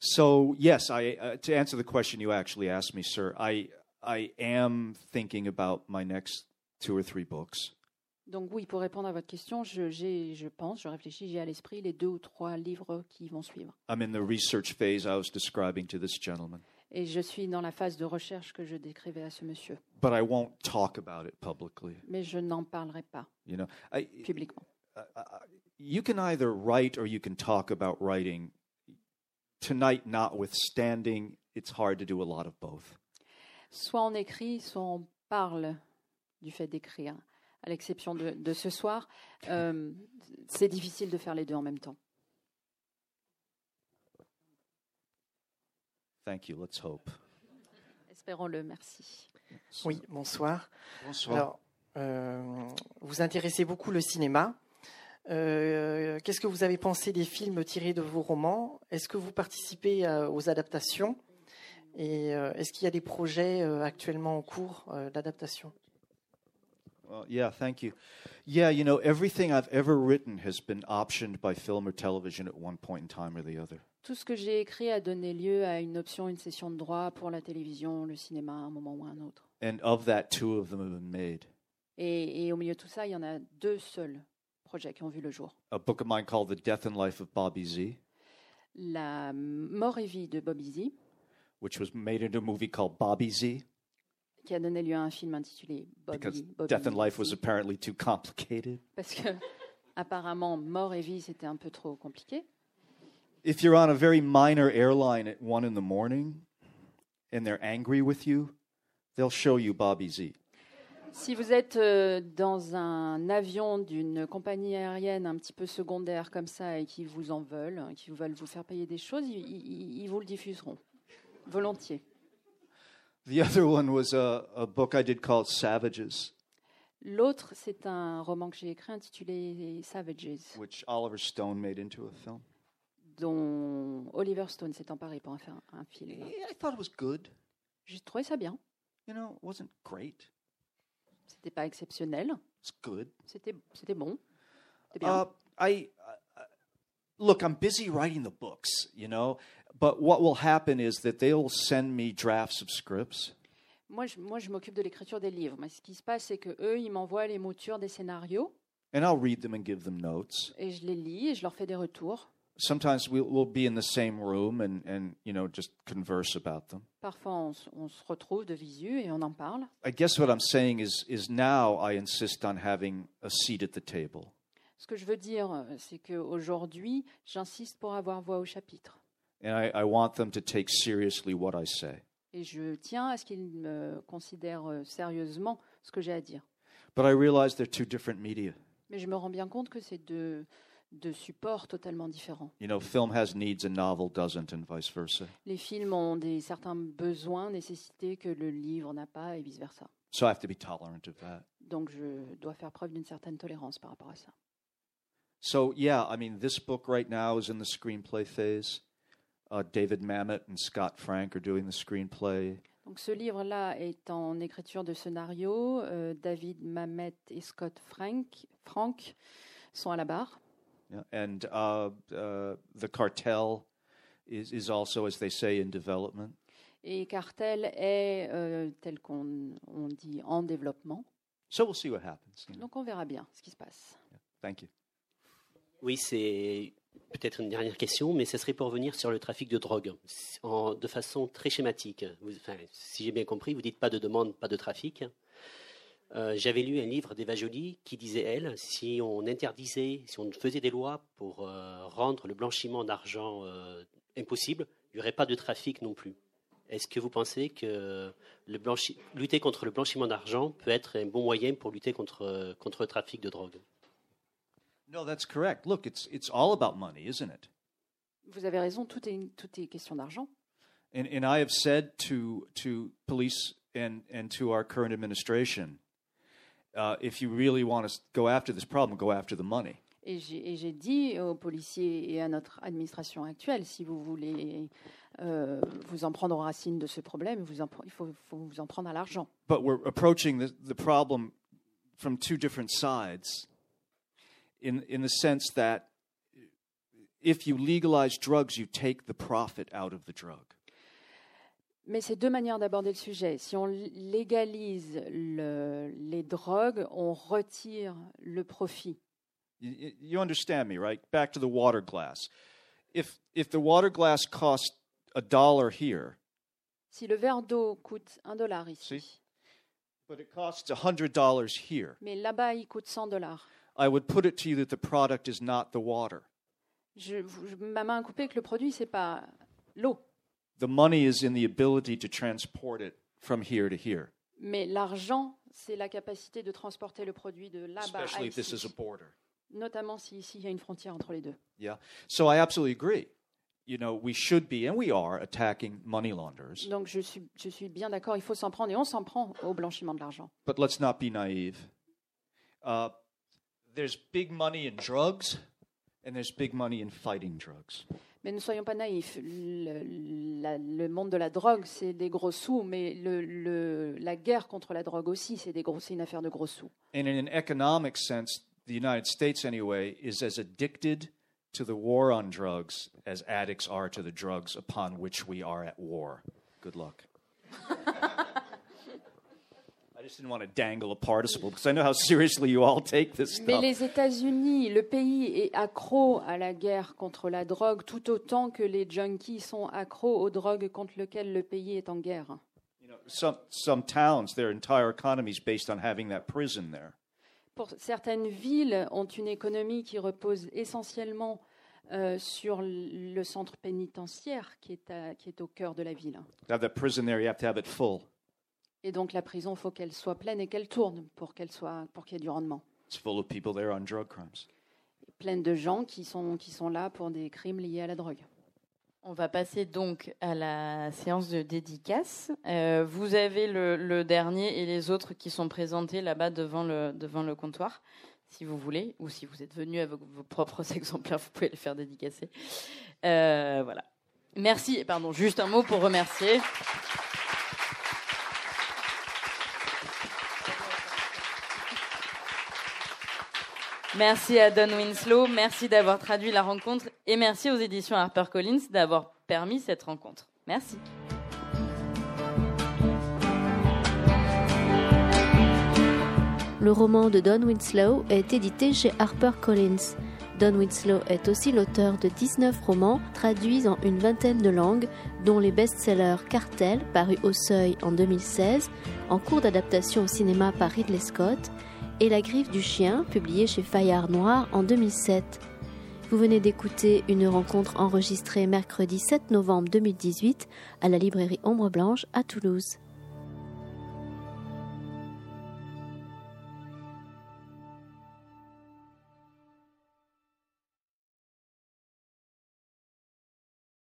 So yes, I uh, to answer the question you actually asked me, sir, I I am thinking about my next two or three books. Donc oui, pour répondre à votre question, je, pense, je réfléchis, j'ai à l'esprit les deux ou trois livres qui vont suivre. I'm in the research phase I was describing to this gentleman, Et je suis dans la phase de recherche que je décrivais à ce monsieur. but I won't talk about it publicly. Mais je n'en parlerai pas You know, I, publiquement. you can either write or you can talk about writing. Tonight, notwithstanding, it's hard to do a lot of both. Soit on écrit, soit on parle du fait d'écrire. À l'exception de, de ce soir, euh, c'est difficile de faire les deux en même temps. Thank you. Let's hope. Espérons-le, merci. Oui, bonsoir. Bonsoir. Alors, euh, vous intéressez beaucoup le cinéma. Euh, Qu'est-ce que vous avez pensé des films tirés de vos romans? Est-ce que vous participez euh, aux adaptations? Et euh, est-ce qu'il y a des projets euh, actuellement en cours euh, d'adaptation? Well, yeah, thank you. Yeah, you know, everything I've ever written has been optioned by film or television at one point in time or the other. Tout ce que j'ai écrit a donné lieu à une option, une session de droit pour la télévision, le cinéma, à un moment ou à un autre. And of that, two of them have been made. Et, et au milieu de tout ça, il y en a deux seuls projets qui ont vu le jour. A book of mine called The Death and Life of Bobby Z, La mort et vie de Bobby Z, which was made into a movie called Bobby Z, qui a donné lieu à un film intitulé Bobby, Bobby Death and Life was Z. apparently too complicated. Parce que apparemment, mort et vie, c'était un peu trop compliqué. If you're on a very minor airline at one in the morning and they're angry with you, they'll show you Bobby Z. Si vous êtes euh, dans un avion d'une compagnie aérienne un petit peu secondaire comme ça et qui vous en veulent, qui veulent vous faire payer des choses, ils vous le diffuseront volontiers. The other one was a, a book I did called Savages, L'autre, c'est un roman que j'ai écrit intitulé Savages, which Oliver Stone made into a film. dont Oliver Stone s'est emparé pour en faire un, un film. Yeah, I thought it was good. J'ai trouvé ça bien. You know, it wasn't great. C'était pas exceptionnel. It's good. C'était c'était bon. C'était bien. Uh, I uh, look. I'm busy writing the books, you know? But what will happen is that they'll send me drafts of scripts, Moi, je, moi, je m'occupe de l'écriture des livres. Mais ce qui se passe, c'est que eux, ils m'envoient les moutures des scénarios and I'll read them and give them notes. et je les lis et je leur fais des retours. Sometimes we'll, we'll be in the same room and, and you know just converse about them. Parfois, on, s- on se retrouve de visu et on en parle. I guess what I'm saying is is now I insist on having a seat at the table. Ce que je veux dire, euh, c'est qu'aujourd'hui, j'insiste pour avoir voix au chapitre. And I, I want them to take seriously what I say. Et je tiens à ce qu'ils me considèrent euh, sérieusement ce que j'ai à dire. But I realize they're two different media. Mais je me rends bien compte que c'est deux, deux supports totalement différents. You know, film has needs, a novel doesn't, and vice versa. Les films ont des, certains besoins, nécessités que le livre n'a pas et vice-versa. So I have to be tolerant of that. Donc je dois faire preuve d'une certaine tolérance par rapport à ça. So yeah, I mean, this book right now is in the screenplay phase. Uh, David Mamet and Scott Frank are doing the screenplay. Donc ce livre-là est en écriture de scénario. Euh, David Mamet et Scott Frank, Frank sont à la barre. Yeah. And uh, uh, the cartel is, is also, as they say, in development. Et Cartel est, euh, tel qu'on on dit, en développement. So we'll see what happens. you know. Donc on verra bien ce qui se passe. Thank you. Oui, c'est peut-être une dernière question, mais ce serait pour revenir sur le trafic de drogue, de façon très schématique. Si j'ai bien compris, vous dites pas de demande, pas de trafic. Euh, J'avais lu un livre d'Eva Joly qui disait, elle, si on interdisait, si on faisait des lois pour euh, rendre le blanchiment d'argent euh, impossible, il n'y aurait pas de trafic non plus. Est-ce que vous pensez que le lutter contre le blanchiment d'argent peut être un bon moyen pour lutter contre, contre le trafic de drogue? No, that's correct. Look, it's, it's all about money, isn't it? Vous avez raison, tout est, tout est question d'argent. And, and I have said to, to police and, and to our current administration uh, if you really want to go after this problem, go after the money. Et j'ai dit aux policiers et à notre administration actuelle, si vous voulez euh, vous en prendre aux racines de ce problème, vous en pre- il faut, faut vous en prendre à l'argent. But we're approaching the, the problem from two different sides in, in the sense that if you legalize drugs, you take the profit out of the drug. Mais c'est deux manières d'aborder le sujet. Si on légalise le- les drogues, on retire le profit. You- You, understand me, right? Back to the water glass. If, if the water glass costs a dollar here, Si le verre d'eau coûte un dollar ici, See? but it costs a $100 here, mais là-bas il coûte 100 dollars, I would put it to you that the product is not the water. je, je- ma main coupée que le produit c'est pas l'eau, The money is in the ability to transport it from here to here, mais l'argent c'est la capacité de transporter le produit de là-bas à especially if this is a border. notamment si ici il y a une frontière entre les deux. Yeah. So I absolutely agree. You know, we should be, and we are, attacking money launderers. Donc je suis, je suis bien d'accord, il faut s'en prendre et on s'en prend au blanchiment de l'argent. But let's not be naive. Uh, there's big money in drugs, and there's big money in fighting drugs. Mais ne soyons pas naïfs. Le, la- le monde de la drogue, c'est des gros sous, mais le, le- la guerre contre la drogue aussi, c'est des gros, c'est une affaire de gros sous. And in an economic sense, the United States, anyway, is as addicted to the war on drugs as addicts are to the drugs upon which we are at war. Good luck. [LAUGHS] Mais stuff. les États-Unis, le pays est accro à la guerre contre la drogue, tout autant que les junkies sont accros aux drogues contre lesquelles le pays est en guerre. You know, some, some towns, their entire economy is based on having that prison there. Pour certaines villes ont une économie qui repose essentiellement euh, sur le centre pénitentiaire qui est, à- qui est au cœur de la ville. To have that prison there, you have to have it full. Et donc la prison, il faut qu'elle soit pleine et qu'elle tourne pour qu'elle soit pour qu'il y ait du rendement. It's full of people there on drug crimes. Pleine de gens qui sont qui sont là pour des crimes liés à la drogue. On va passer donc à la séance de dédicace. Euh, vous avez le, le dernier et les autres qui sont présentés là-bas devant le, devant le comptoir, si vous voulez, ou si vous êtes venu avec vos propres [LAUGHS] exemplaires, vous pouvez les faire dédicacer. Euh, voilà. Merci. Pardon, juste un mot pour remercier. Merci à Don Winslow, merci d'avoir traduit la rencontre et merci aux éditions HarperCollins d'avoir permis cette rencontre. Merci. Le roman de Don Winslow est édité chez HarperCollins. Don Winslow est aussi l'auteur de 19 romans traduits en une vingtaine de langues, dont les best-sellers Cartel, paru au Seuil en 2016, en cours d'adaptation au cinéma par Ridley Scott, et La griffe du chien, publié chez Fayard Noir en 2007. Vous venez d'écouter une rencontre enregistrée mercredi 7 novembre 2018 à la librairie Ombre Blanche à Toulouse.